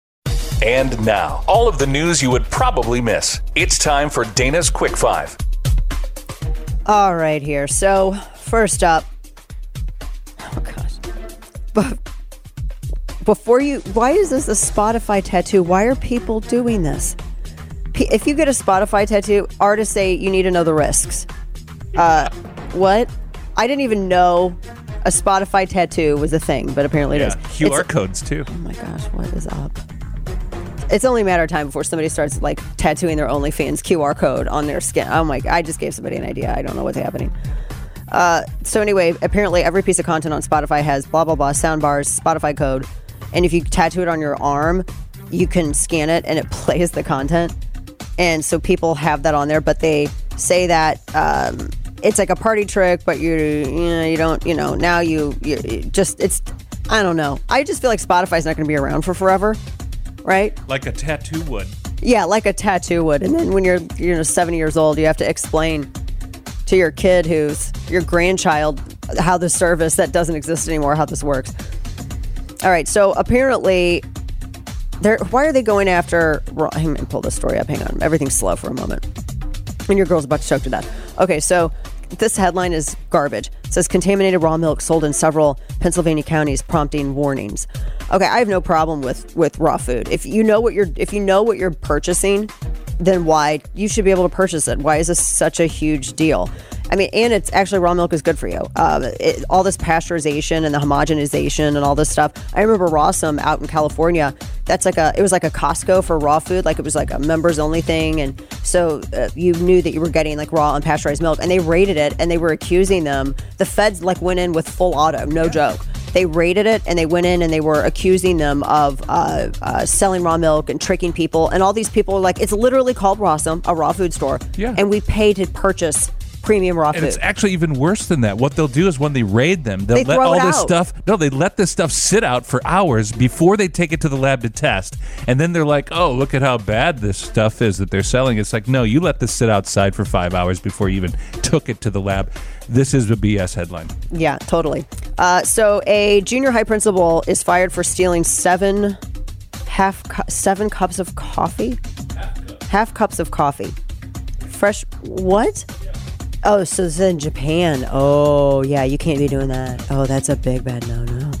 Speaker 9: And now, all of the news you would probably miss. It's time for Dana's Quick Five.
Speaker 2: All right, here. So, first up, oh gosh, but before you, why is this a Spotify tattoo? Why are people doing this? If you get a Spotify tattoo, artists say you need to know the risks. Uh, what? I didn't even know a Spotify tattoo was a thing, but apparently it
Speaker 3: Yeah,
Speaker 2: is.
Speaker 3: QR
Speaker 2: It's-
Speaker 3: codes too.
Speaker 2: Oh my gosh, what is up? It's only a matter of time before somebody starts like tattooing their OnlyFans QR code on their skin. Oh my! I just gave somebody an idea. I don't know what's happening. Uh, so anyway, apparently every piece of content on Spotify has blah blah blah sound bars, Spotify code, and if you tattoo it on your arm, you can scan it and it plays the content. And so people have that on there, but they say that um, it's like a party trick, but you you know you don't you know now you you just it's I don't know. I just feel like Spotify's not going to be around for forever, right?
Speaker 3: Like a tattoo would.
Speaker 2: Yeah, like a tattoo would. And then when you're you know 70 years old, you have to explain to your kid who's your grandchild how the service that doesn't exist anymore, how this works. All right, so apparently they're why are they going after Ro- hang on, pull this story up. Hang on. Everything's slow for a moment. And your girl's about to choke to death. Okay, so this headline is garbage. It says contaminated raw milk sold in several Pennsylvania counties, prompting warnings. Okay, I have no problem with with raw food. If you know what you're if you know what you're purchasing, then why you should be able to purchase it? Why is this such a huge deal? I mean, and it's actually raw milk is good for you. Um, it, all this pasteurization and the homogenization and all this stuff. I remember Rawesome out in California. That's like a it was like a Costco for raw food. Like it was like a members only thing, and so uh, you knew that you were getting like raw unpasteurized milk. And they rated it, and they were accusing them. The feds like went in with full auto, no joke. They raided it, and they went in and they were accusing them of uh, uh, selling raw milk and tricking people. And all these people were like, it's literally called Rawesome, a raw food store,
Speaker 3: Yeah.
Speaker 2: and we pay to purchase premium raw
Speaker 3: And
Speaker 2: food.
Speaker 3: it's actually even worse than that. What they'll do is when they raid them, they'll
Speaker 2: They
Speaker 3: let all this
Speaker 2: out.
Speaker 3: stuff. No, they let this stuff sit out for hours before they take it to the lab to test. And then they're like, "Oh, look at how bad this stuff is that they're selling." It's like, no, you let this sit outside for five hours before you even took it to the lab. This is a BS headline.
Speaker 2: Yeah, totally. Uh, so a junior high principal is fired for stealing seven half cu- seven cups of coffee. Half cups of coffee. Fresh what? Oh, so in Japan. Oh, yeah, you can't be doing that. Oh, that's a big bad no no.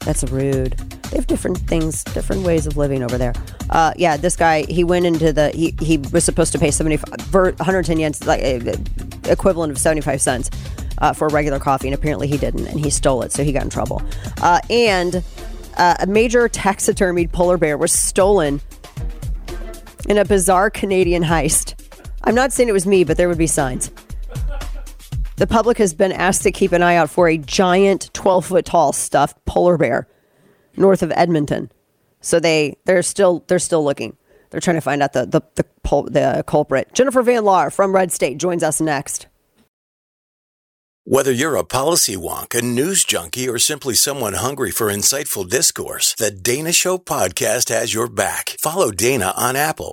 Speaker 2: That's rude. They have different things, different ways of living over there. Uh, yeah, this guy, he went into the, he, he was supposed to pay 75, ver- 110 yens, like uh, equivalent of 75 cents uh, for a regular coffee, and apparently he didn't, and he stole it, so he got in trouble. Uh, and uh, a major taxidermied polar bear was stolen in a bizarre Canadian heist. I'm not saying it was me, but there would be signs. The public has been asked to keep an eye out for a giant 12 foot tall stuffed polar bear north of Edmonton. So they they're still they're still looking. They're trying to find out the the the, pul- the culprit. Jennifer Van Laar from Red State joins us next.
Speaker 10: Whether you're a policy wonk, a news junkie, or simply someone hungry for insightful discourse, the Dana Show podcast has your back. Follow Dana on Apple,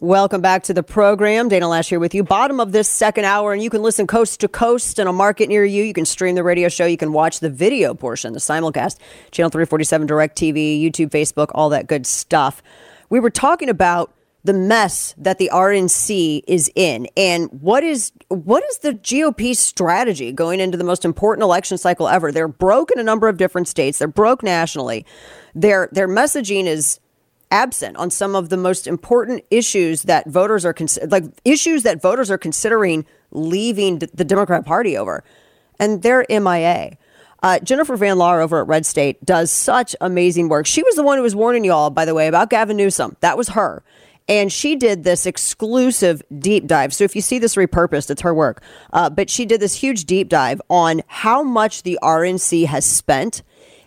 Speaker 2: Welcome back to the program. Dana Loesch here with you. Bottom of this second hour, and you can listen coast to coast in a market near you. You can stream the radio show. You can watch the video portion, the simulcast, channel 347, Direct TV, YouTube, Facebook, all that good stuff. We were talking about the mess that the RNC is in and what is what is the GOP strategy going into the most important election cycle ever. They're broke in a number of different states. They're broke nationally. Their their messaging is absent on some of the most important issues that voters are like issues that voters are considering leaving the Democrat Party over, and they're MIA. Uh, Jennifer Van Laar over at Red State does such amazing work. She was the one who was warning you all, by the way, about Gavin Newsom. That was her. And she did this exclusive deep dive. So if you see this repurposed, it's her work. Uh, but she did this huge deep dive on how much the RNC has spent.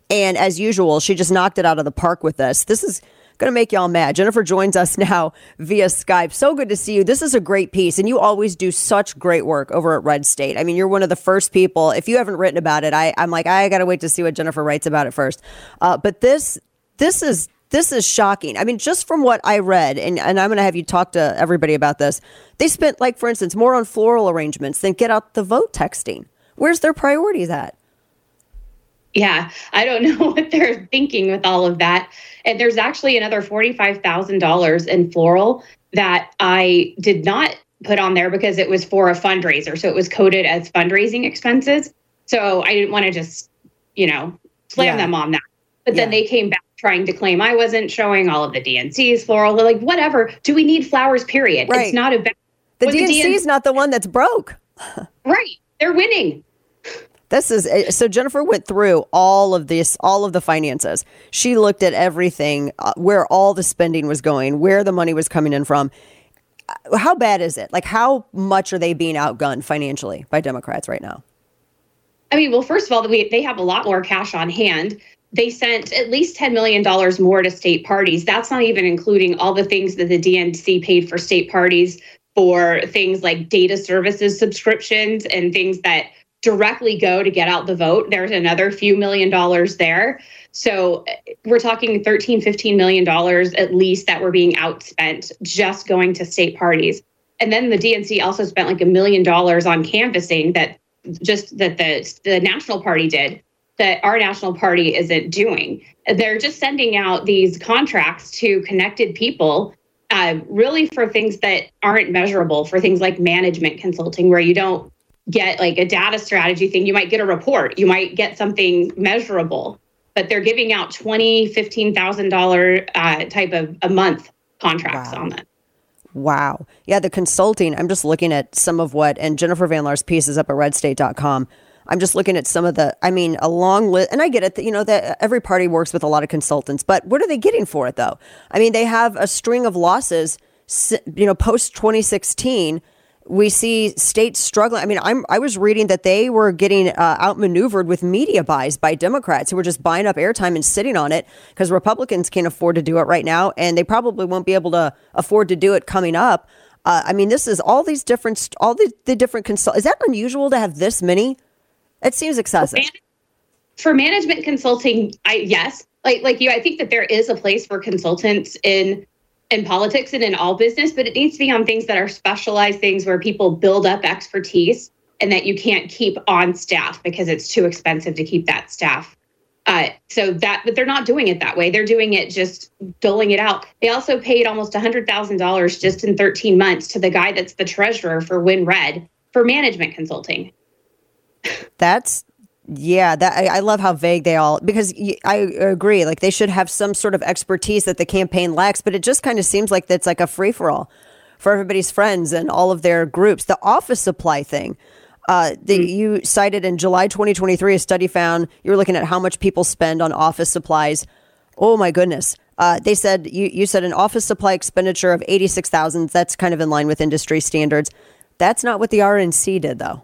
Speaker 2: And as usual, she just knocked it out of the park with this. This is to make y'all mad. Jennifer joins us now via Skype. So good to see you. This is a great piece, and you always do such great work over at Red State. I mean, you're one of the first people. If you haven't written about it, I, I'm like, I got to wait to see what Jennifer writes about it first. Uh, but this, this is this is shocking. I mean, just from what I read, and, and I'm going to have you talk to everybody about this. They spent, like, for instance, more on floral arrangements than get out the vote texting. Where's their priorities at?
Speaker 15: Yeah, I don't know what they're thinking with all of that. And there's actually another $45,000 in floral that I did not put on there because it was for a fundraiser. So it was coded as fundraising expenses. So I didn't want to just, you know, slam
Speaker 2: Yeah.
Speaker 15: them on that. But then they came back trying to claim I wasn't showing all of the DNC's floral. They're like, whatever. Do we need flowers? Period.
Speaker 2: Right.
Speaker 15: It's not about
Speaker 2: The DNC is not the one that's broke.
Speaker 15: right. They're winning.
Speaker 2: This is eh, so Jennifer went through all of this, all of the finances. She looked at everything, uh, where all the spending was going, where the money was coming in from. Uh, How bad is it? Like, how much are they being outgunned financially by Democrats right now?
Speaker 15: I mean, well, first of all, we, they have a lot more cash on hand. They sent at least $10 million more to state parties. That's not even including all the things that the DNC paid for state parties for things like data services subscriptions and things that directly go to get out the vote. There's another few million dollars there. So we're talking 13, 15 million dollars at least that were being outspent just going to state parties. And then the DNC also spent like a million dollars on canvassing that just that the the national party did that our national party isn't doing. They're just sending out these contracts to connected people, uh, really for things that aren't measurable, for things like management consulting, where you don't get like a data strategy thing. You might get a report, you might get something measurable, but they're giving out twenty, fifteen thousand dollar uh, type of a month contracts on that.
Speaker 2: Wow. Yeah, the consulting, I'm just looking at some of what, and Jennifer Van Laar's piece is up at redstate.com. I'm just looking at some of the, I mean, a long list, and I get it, that, you know, that every party works with a lot of consultants, but what are they getting for it, though? I mean, they have a string of losses, you know, post 2016. We see states struggling. I mean, I'm I was reading that they were getting uh, outmaneuvered with media buys by Democrats who were just buying up airtime and sitting on it because Republicans can't afford to do it right now, and they probably won't be able to afford to do it coming up. Uh, I mean, this is all these different, all the, the different consult. Is that unusual to have this many? It seems excessive.
Speaker 15: for management consulting i yes like like you i think that there is a place for consultants in in politics and in all business but it needs to be on things that are specialized things where people build up expertise and that you can't keep on staff because it's too expensive to keep that staff Uh, so that, but they're not doing it that way. They're doing it just doling it out. They also paid almost $100,000 just in 13 months to the guy that's the treasurer for WinRed for management consulting.
Speaker 2: That's yeah, that I, I love how vague they all because I agree. Like they should have some sort of expertise that the campaign lacks, but it just kind of seems like that's like a free for all for everybody's friends and all of their groups. The office supply thing. Uh, the, you cited in July 2023, a study found you were looking at how much people spend on office supplies. Oh my goodness. Uh, they said you, you said an office supply expenditure of 86,000. That's kind of in line with industry standards. That's not what the RNC did though.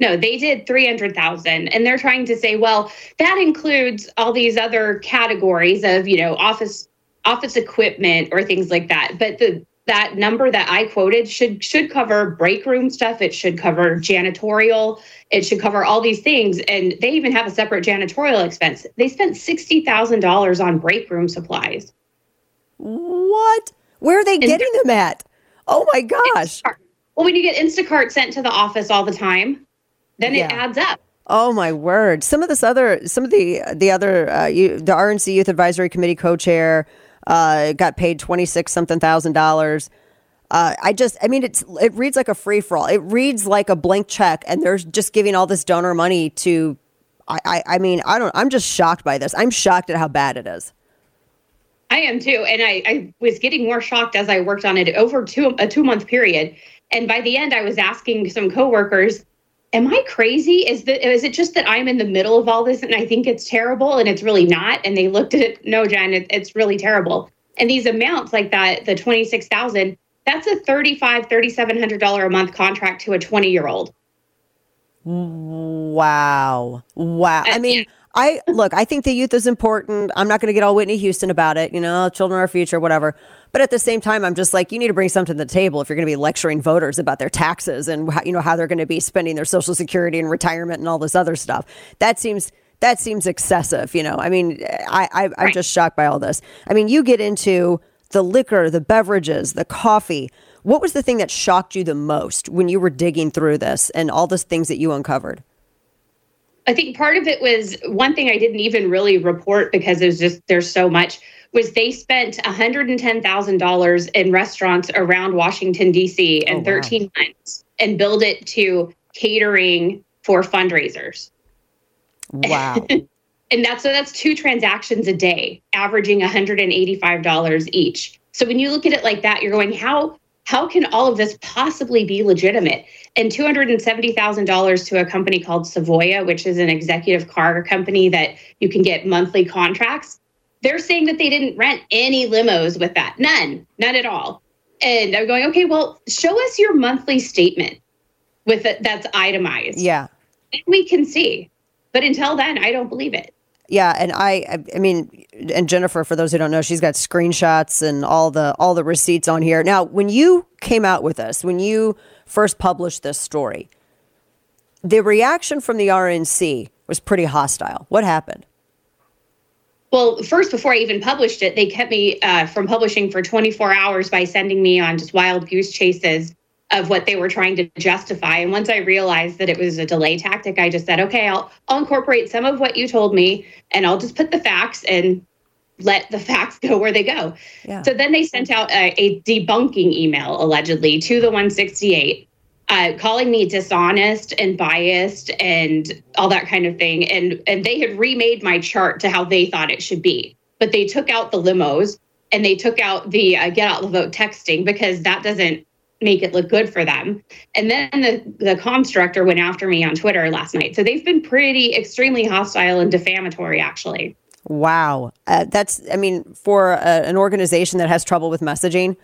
Speaker 15: No, they did 300,000 and they're trying to say, well, that includes all these other categories of, you know, office office equipment or things like that. But the that number that I quoted should should cover break room stuff, it should cover janitorial, it should cover all these things and they even have a separate janitorial expense. They spent $60,000 on break room supplies.
Speaker 2: What? Where are they getting them at? Oh my gosh.
Speaker 15: Well, when you get Instacart sent to the office all the time, then
Speaker 2: Yeah.
Speaker 15: it adds up.
Speaker 2: Oh my word! Some of this other, some of the the other, uh, you, the RNC Youth Advisory Committee co-chair uh, got paid twenty six something thousand dollars. Uh, I just, I mean, it's it reads like a free for all. It reads like a blank check, and they're just giving all this donor money to. I, I, I mean, I don't. I'm just shocked by this. I'm shocked at how bad it is.
Speaker 15: I am too, and I, I was getting more shocked as I worked on it over two a two month period. And by the end, I was asking some coworkers, "Am I crazy? Is that is it just that I'm in the middle of all this and I think it's terrible and it's really not?" And they looked at it, "No, Jen, it, it's really terrible." And these amounts like that, the twenty six thousand, that's a thirty five, thirty seven hundred dollar a month contract to a twenty year old.
Speaker 2: Wow. Wow. I uh, mean, I look, I think the youth is important. I'm not going to get all Whitney Houston about it, you know, children are our future, whatever. But at the same time, I'm just like, you need to bring something to the table if you're going to be lecturing voters about their taxes and how, you know how they're going to be spending their social security and retirement and all this other stuff. That seems that seems excessive, you know. I mean, I, I I'm just shocked by all this. I mean, you get into the liquor, the beverages, the coffee. What was the thing that shocked you the most when you were digging through this and all the things that you uncovered?
Speaker 15: I think part of it was one thing I didn't even really report because it was just there's so much was they spent $110,000 in restaurants around Washington D.C. Oh, in 13 months and build it to catering for fundraisers.
Speaker 2: Wow.
Speaker 15: And that's so that's two transactions a day, averaging $185 each. So when you look at it like that, you're going, how how can all of this possibly be legitimate? And $270,000 to a company called Savoya, which is an executive car company that you can get monthly contracts. They're saying that they didn't rent any limos with that. None, none at all. And I'm going, okay, well, show us your monthly statement with it that's itemized.
Speaker 2: Yeah.
Speaker 15: And we can see. But until then, I don't believe it.
Speaker 2: Yeah, and I, I- mean, and Jennifer, for those who don't know, she's got screenshots and all the all the receipts on here. Now, when you came out with this, when you first published this story, the reaction from the RNC was pretty hostile. What happened?
Speaker 15: Well, first, before I even published it, they kept me uh, from publishing for 24 hours by sending me on just wild goose chases of what they were trying to justify. And once I realized that it was a delay tactic, I just said, okay, I'll, I'll incorporate some of what you told me and I'll just put the facts and let the facts go where they go.
Speaker 2: Yeah.
Speaker 15: So then they sent out a, a debunking email allegedly to the 168, uh, calling me dishonest and biased and all that kind of thing. And and they had remade my chart to how they thought it should be, but they took out the limos and they took out the uh, get out the vote texting because that doesn't make it look good for them. And then the the comms director went after me on Twitter last night. So they've been pretty extremely hostile and defamatory, actually.
Speaker 2: Wow, uh, that's I mean, for a, an organization that has trouble with messaging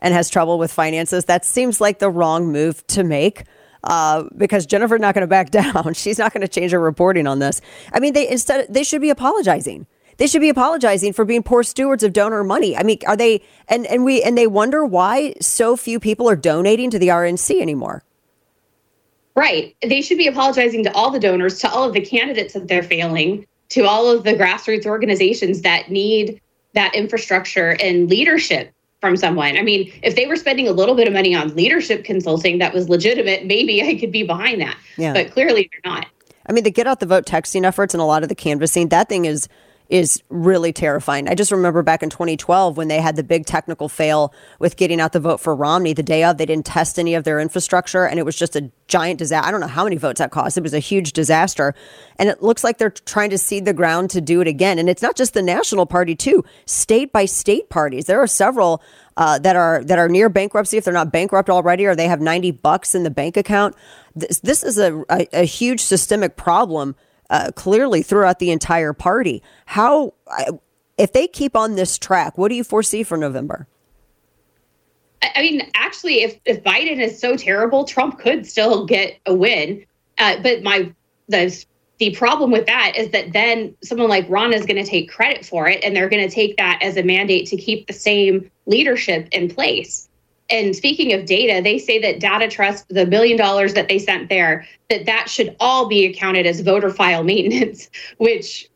Speaker 2: and has trouble with finances, that seems like the wrong move to make. Uh, because Jennifer's not going to back down. She's not going to change her reporting on this. I mean, they instead they should be apologizing. They should be apologizing for being poor stewards of donor money. I mean, are they? And and we and they wonder why so few people are donating to the RNC anymore.
Speaker 15: Right. They should be apologizing to all the donors, to all of the candidates that they're failing, to all of the grassroots organizations that need that infrastructure and leadership from someone. I mean, if they were spending a little bit of money on leadership consulting that was legitimate, maybe I could be behind that.
Speaker 2: Yeah.
Speaker 15: But clearly they're not.
Speaker 2: I mean, the get out the vote texting efforts and a lot of the canvassing, that thing is is really terrifying. I just remember back in 2012 when they had the big technical fail with getting out the vote for Romney the day of. They didn't test any of their infrastructure and it was just a giant disaster. I don't know how many votes that cost. It was a huge disaster. And it looks like they're trying to seed the ground to do it again. And it's not just the national party, too. State by state parties. There are several uh, that are that are near bankruptcy if they're not bankrupt already or they have 90 bucks in the bank account. This, this is a, a, a huge systemic problem uh, clearly throughout the entire party. How, if they keep on this track, what do you foresee for November?
Speaker 15: I mean, actually, if, if Biden is so terrible, Trump could still get a win. Uh, but my the the problem with that is that then someone like Ron is going to take credit for it, and they're going to take that as a mandate to keep the same leadership in place. And speaking of data, they say that Data Trust, the billion dollars that they sent there, that that should all be accounted as voter file maintenance, which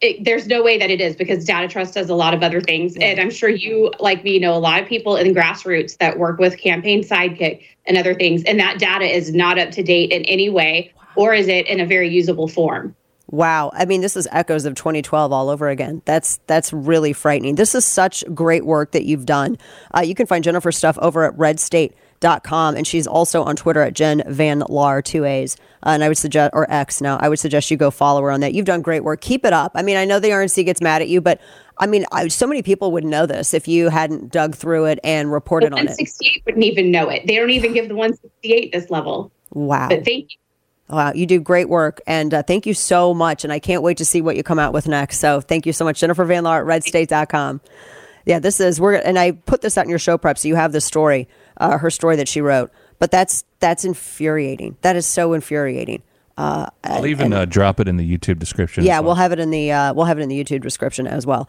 Speaker 15: it, there's no way that it is because Data Trust does a lot of other things. And I'm sure you, like me, know a lot of people in grassroots that work with Campaign Sidekick and other things. And that data is not up to date in any way, or is it in a very usable form?
Speaker 2: Wow. I mean, this is echoes of 2012 all over again. That's that's really frightening. This is such great work that you've done. Uh, you can find Jennifer's stuff over at redstate.com and she's also on Twitter at Jen Van Laar, two A's. Uh, and I would suggest, or X now, I would suggest you go follow her on that. You've done great work. Keep it up. I mean, I know the RNC gets mad at you, but I mean, I, so many people would know this if you hadn't dug through it and reported on it.
Speaker 15: 168 wouldn't even know it. They don't even give the 168 this level.
Speaker 2: Wow.
Speaker 15: But thank you.
Speaker 2: Wow, you do great work, and uh, thank you so much. And I can't wait to see what you come out with next. So thank you so much, Jennifer Van Laar at RedState.com. Yeah, this is we're and I put this out in your show prep, so you have the story, uh, her story that she wrote. But that's that's infuriating. That is so infuriating. Uh,
Speaker 3: I'll
Speaker 2: and-
Speaker 3: even
Speaker 2: and-
Speaker 3: uh, drop it in the YouTube description.
Speaker 2: yeah,
Speaker 3: well.
Speaker 2: we'll have it in the uh, we'll have it in the YouTube description as well.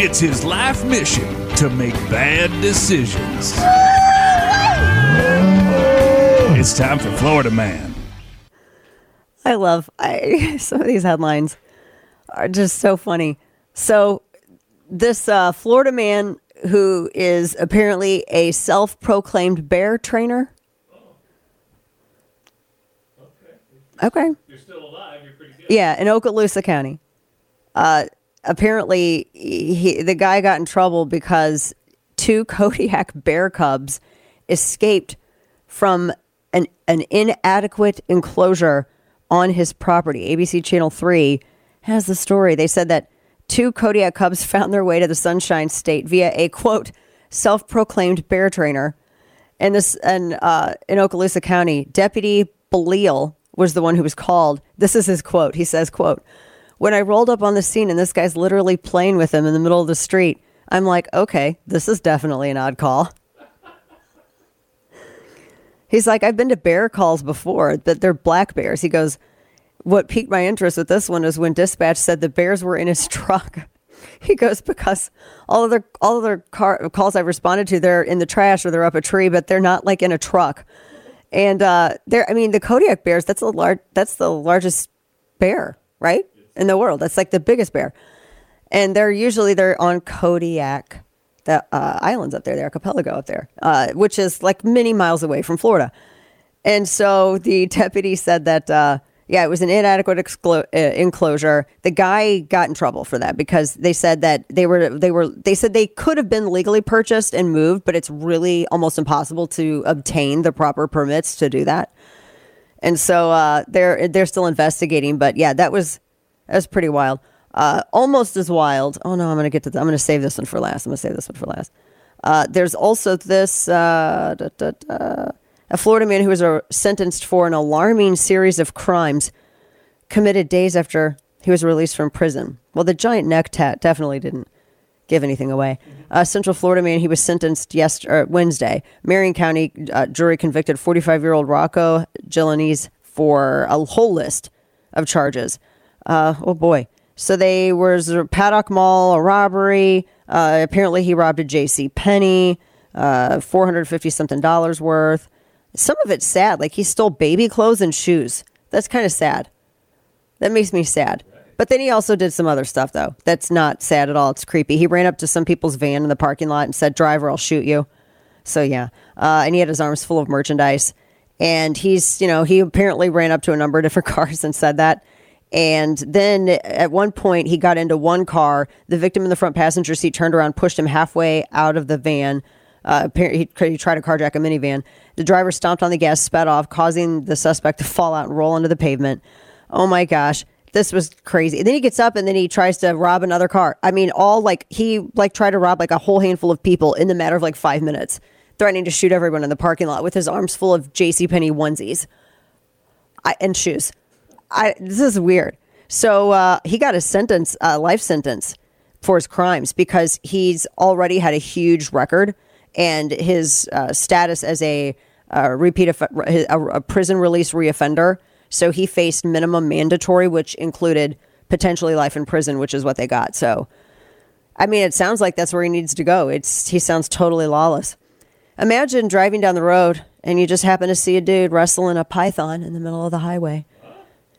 Speaker 3: It's his life mission to make bad decisions. It's time for Florida Man.
Speaker 2: I love I some of these headlines are just so funny. So this uh, Florida man who is apparently a self-proclaimed bear trainer. Okay. You're still alive. You're pretty good. Yeah, in Okaloosa County. Uh, apparently, he, the guy got in trouble because two Kodiak bear cubs escaped from an, an inadequate enclosure on his property. ABC Channel 3 has the story. They said that two Kodiak cubs found their way to the Sunshine State via a quote, self proclaimed bear trainer. And this, and uh, in Okaloosa County, Deputy Belial was the one who was called. This is his quote. He says, quote, when I rolled up on the scene and this guy's literally playing with him in the middle of the street, I'm like, okay, this is definitely an odd call. He's like, I've been to bear calls before, but they're black bears. He goes, What piqued my interest with this one is when dispatch said the bears were in his truck. He goes, Because all other all of their car, calls I've responded to, they're in the trash or they're up a tree, but they're not like in a truck. And uh they're I mean, the Kodiak bears, that's a large that's the largest bear, right? In the world. That's like the biggest bear. And they're usually they're on Kodiak the uh, islands up there, the archipelago up there, uh, which is like many miles away from Florida. And so the deputy said that, uh, yeah, it was an inadequate exclo- uh, enclosure. The guy got in trouble for that because they said that they were they were they said they could have been legally purchased and moved, but it's really almost impossible to obtain the proper permits to do that. and so uh, they're they're still investigating. But yeah, that was that was pretty wild. Uh, almost as wild. Oh no, I'm gonna get to. I'm gonna save this one for last. I'm gonna save this one for last. Uh, there's also this uh, da, da, da, a Florida man who was uh, sentenced for an alarming series of crimes committed days after he was released from prison. Well, the giant neck tat definitely didn't give anything away. Uh, Central Florida man, he was sentenced yesterday, Wednesday. Marion County uh, jury convicted 45 year old Rocco Gilanese for a whole list of charges. Uh, oh boy. So they was a Paddock Mall, a robbery. Uh, apparently, he robbed a J.C. Penney, uh, 450 something dollars worth. Some of it's sad. Like he stole baby clothes and shoes. That's kind of sad. That makes me sad. But then he also did some other stuff, though. That's not sad at all. It's creepy. He ran up to some people's van in the parking lot and said, Driver, I'll shoot you. So, yeah. Uh, and he had his arms full of merchandise. And he's, you know, he apparently ran up to a number of different cars and said that. And then at one point, he got into one car. The victim in the front passenger seat turned around, pushed him halfway out of the van. Uh, he, he tried to carjack a minivan. The driver stomped on the gas, sped off, causing the suspect to fall out and roll into the pavement. Oh my gosh this was crazy. And then he gets up and then he tries to rob another car. I mean, all like he like tried to rob like a whole handful of people in the matter of like five minutes, threatening to shoot everyone in the parking lot with his arms full of J.C. Penney onesies I, and shoes. I this is weird. So uh, he got a sentence, a life sentence for his crimes because he's already had a huge record and his uh, status as a repeat a, a prison release reoffender so he faced minimum mandatory, which included potentially life in prison, which is what they got. So, I mean, it sounds like that's where he needs to go. It's he sounds totally lawless. Imagine driving down the road and you just happen to see a dude wrestling a python in the middle of the highway.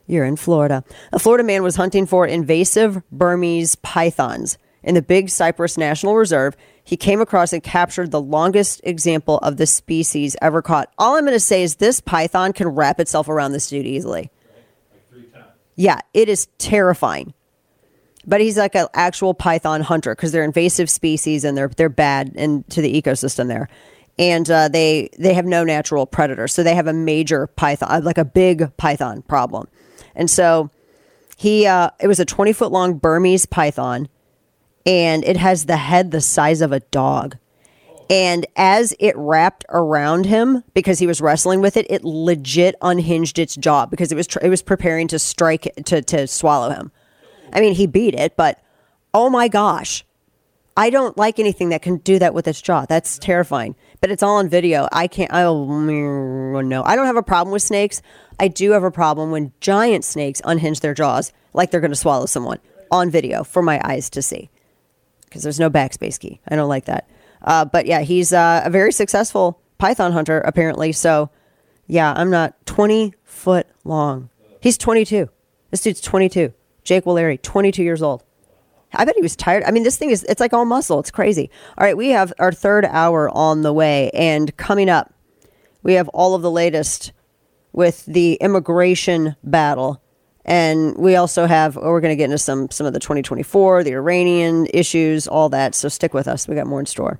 Speaker 2: You're in Florida. A Florida man was hunting for invasive Burmese pythons in the Big Cypress National Reserve he came across and captured the longest example of the species ever caught. All I'm going to say is this python can wrap itself around this dude easily. Yeah, it is terrifying. But he's like an actual python hunter because they're invasive species and they're they're bad into the ecosystem there, and uh, they they have no natural predator, so they have a major python, like a big python problem, and so he uh, it was a 20 foot long Burmese python and it has the head the size of a dog. And as it wrapped around him because he was wrestling with it, it legit unhinged its jaw because it was tr- it was preparing to strike to to swallow him. I mean, he beat it, but oh my gosh. I don't like anything that can do that with its jaw. That's terrifying. But it's all on video. I can't oh no. I don't have a problem with snakes. I do have a problem when giant snakes unhinge their jaws like they're going to swallow someone on video for my eyes to see because there's no backspace key. I don't like that. Uh, but yeah, he's uh, a very successful Python hunter, apparently. So yeah, I'm not 20 foot long. He's 22. This dude's 22. Jake Waleri, 22 years old. I bet he was tired. I mean, this thing is, it's like all muscle. It's crazy. All right, we have our third hour on the way. And coming up, we have all of the latest with the immigration battle and we also have oh, we're going to get into some some of the 2024, the Iranian issues, all that. So stick with us. We got more in store.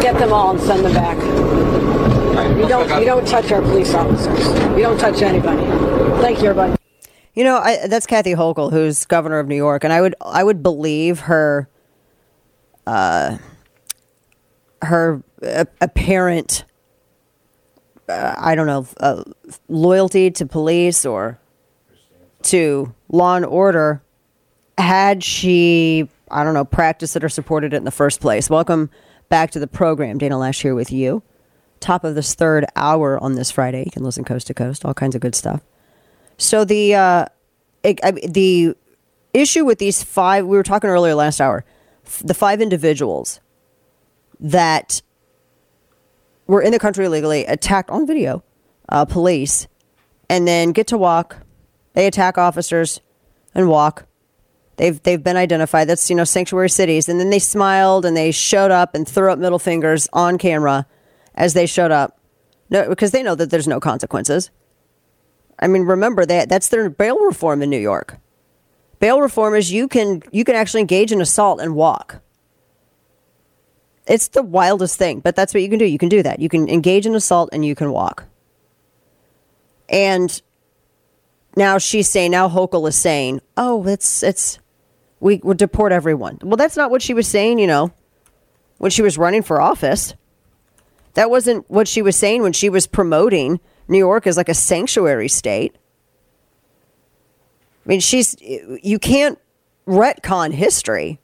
Speaker 16: Get them all and send them back. You don't, you don't touch our police officers. You don't touch anybody. Thank you, everybody.
Speaker 2: You know, I, that's Kathy Hochul, who's governor of New York, and I would I would believe her, uh, her uh, apparent, uh, I don't know, uh, loyalty to police or to law and order, had she I don't know practiced it or supported it in the first place. Welcome back to the program. Dana Loesch here with you. Top of this third hour on this Friday. You can listen coast to coast, all kinds of good stuff. So the uh, it, I, the issue with these five, we were talking earlier last hour, the five individuals that were in the country illegally, attacked on video, uh, police and then get to walk. They attack officers and walk. They've they've been identified. That's you know sanctuary cities, and then they smiled and they showed up and threw up middle fingers on camera as they showed up, no, because they know that there's no consequences. I mean, remember that that's their bail reform in New York. Bail reform is you can you can actually engage in assault and walk. It's the wildest thing, but that's what you can do. You can do that. You can engage in assault and you can walk. And now she's saying, now Hochul is saying, oh, it's it's we would deport everyone. Well, that's not what she was saying, you know, when she was running for office. That wasn't what she was saying when she was promoting New York as like a sanctuary state. I mean, she's you can't retcon history.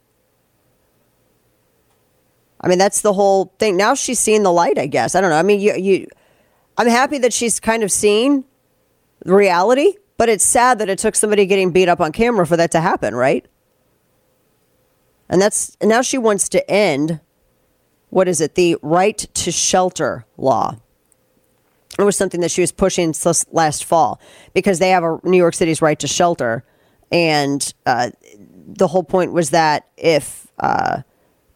Speaker 2: I mean, that's the whole thing. Now she's seeing the light, I guess. I don't know. I mean, you, you I'm happy that she's kind of seeing reality, but it's sad that it took somebody getting beat up on camera for that to happen, right? And that's now she wants to end what is it? The right to shelter law. It was something that she was pushing last fall because they have a New York City's right to shelter, and uh, the whole point was that if uh,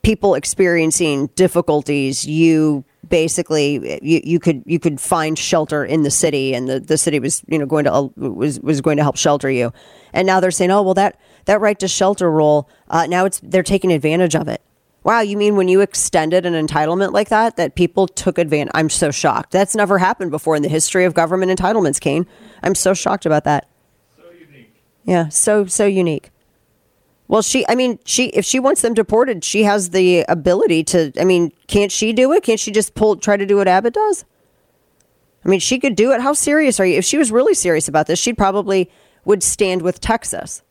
Speaker 2: people experiencing difficulties, you basically you, you could you could find shelter in the city and the, the city was you know going to was was going to help shelter you and now they're saying oh well that that right to shelter rule uh, now it's they're taking advantage of it wow you mean when you extended an entitlement like that that people took advantage i'm so shocked that's never happened before in the history of government entitlements kane i'm so shocked about that so unique yeah so so unique well, she, I mean, she, if she wants them deported, she has the ability to, I mean, can't she do it? Can't she just pull, try to do what Abbott does? I mean, she could do it. How serious are you? If she was really serious about this, she'd probably would stand with Texas.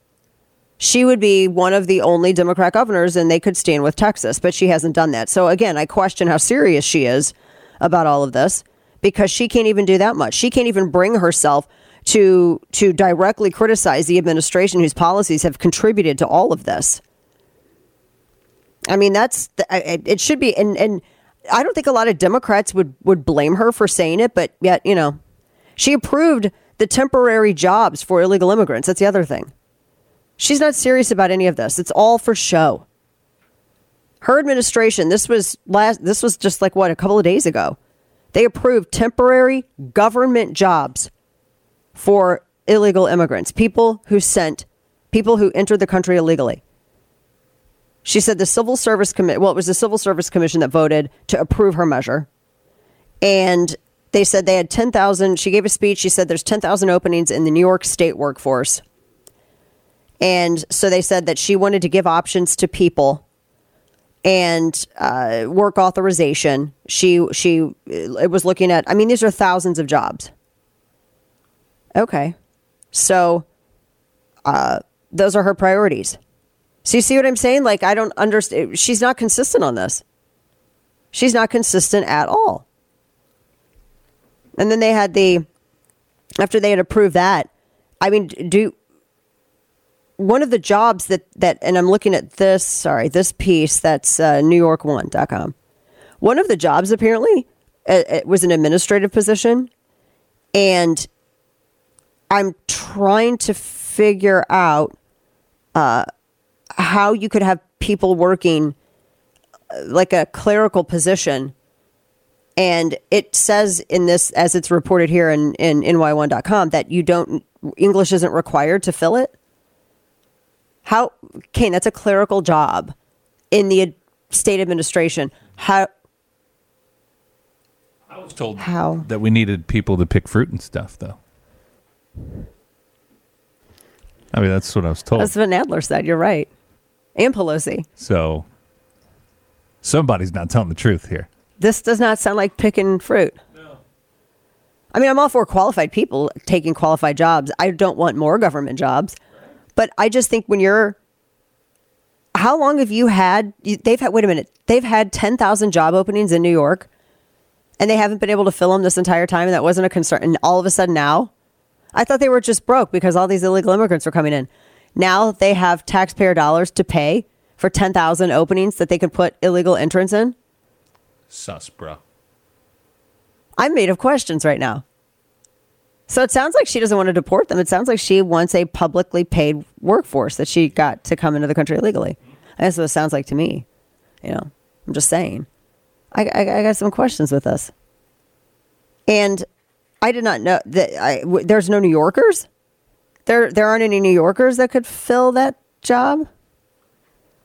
Speaker 2: She would be one of the only Democrat governors and they could stand with Texas, but she hasn't done that. So again, I question how serious she is about all of this because she can't even do that much. She can't even bring herself to to directly criticize the administration whose policies have contributed to all of this. I mean, that's it should be, and and I don't think a lot of Democrats would would blame her for saying it, but yet you know, she approved the temporary jobs for illegal immigrants. That's the other thing. She's not serious about any of this. It's all for show. Her administration, this was last this was just like what a couple of days ago. They approved temporary government jobs for illegal immigrants, people who sent people who entered the country illegally. She said the Civil Service Commission, well, it was the Civil Service Commission that voted to approve her measure. And they said they had 10,000. She gave a speech. She said there's 10,000 openings in the New York state workforce. And so they said that she wanted to give options to people and uh, work authorization. She she it was looking at. I mean, these are thousands of jobs. Okay. So uh, those are her priorities. So you see what I'm saying? Like, I don't understand. She's not consistent on this. She's not consistent at all. And then they had the, after they had approved that, I mean, do, one of the jobs that, that, and I'm looking at this, sorry, this piece that's uh, NewYork1.com. One of the jobs apparently uh, it was an administrative position. And I'm trying to figure out uh, how you could have people working uh, like a clerical position. And it says in this, as it's reported here in, in ny1.com, that you don't, English isn't required to fill it. How, Kane, that's a clerical job in the state administration. How,
Speaker 3: I was told
Speaker 2: how
Speaker 3: that we needed people to pick fruit and stuff, though. I mean, that's what I was told.
Speaker 2: That's what Nadler said. You're right. And Pelosi.
Speaker 3: So somebody's not telling the truth here.
Speaker 2: This does not sound like picking fruit. No. I mean, I'm all for qualified people taking qualified jobs. I don't want more government jobs. But I just think when you're. How long have you had? They've had, wait a minute, they've had 10,000 job openings in New York and they haven't been able to fill them this entire time. And that wasn't a concern. And all of a sudden now, I thought they were just broke because all these illegal immigrants were coming in. Now they have taxpayer dollars to pay for 10,000 openings that they can put illegal entrants in.
Speaker 3: Sus, bro.
Speaker 2: I'm made of questions right now. So it sounds like she doesn't want to deport them. It sounds like she wants a publicly paid workforce that she got to come into the country illegally. That's what it sounds like to me. You know, I'm just saying. I, I, I got some questions with this. And I did not know that I, w- there's no New Yorkers. There, there aren't any New Yorkers that could fill that job.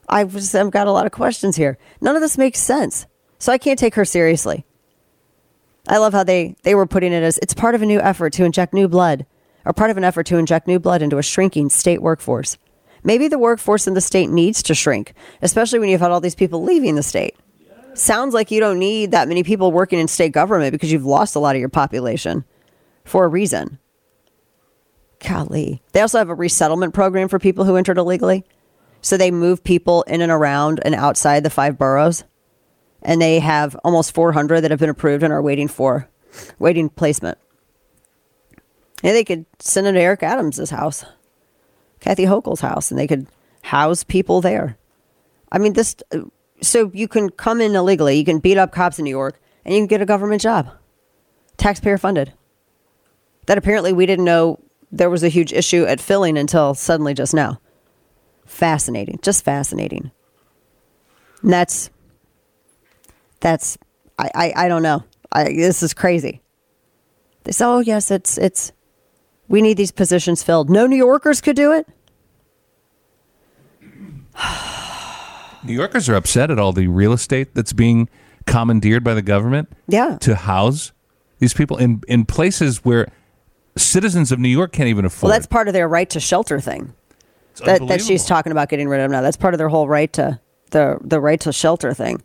Speaker 2: I've just, I've got a lot of questions here. None of this makes sense. So I can't take her seriously. I love how they, they were putting it as it's part of a new effort to inject new blood, or part of an effort to inject new blood into a shrinking state workforce. Maybe the workforce in the state needs to shrink, especially when you've had all these people leaving the state. Sounds like you don't need that many people working in state government because you've lost a lot of your population for a reason. Golly. They also have a resettlement program for people who entered illegally. So they move people in and around and outside the five boroughs. And they have almost 400 that have been approved and are waiting for waiting placement. And they could send them to Eric Adams' house, Kathy Hochul's house, and they could house people there. I mean, this. So you can come in illegally, you can beat up cops in New York, and you can get a government job, taxpayer funded. That apparently we didn't know there was a huge issue at filling until suddenly just now. Fascinating, just fascinating. And that's that's I, I, I don't know. I, this is crazy. They say, oh yes, it's it's we need these positions filled. No New Yorkers could do it.
Speaker 3: New Yorkers are upset at all the real estate that's being commandeered by the government.
Speaker 2: Yeah.
Speaker 3: To house these people in in places where citizens of New York can't even afford.
Speaker 2: Well, that's part of their right to shelter thing. That, that she's talking about getting rid of now. That's part of their whole right to the the right to shelter thing.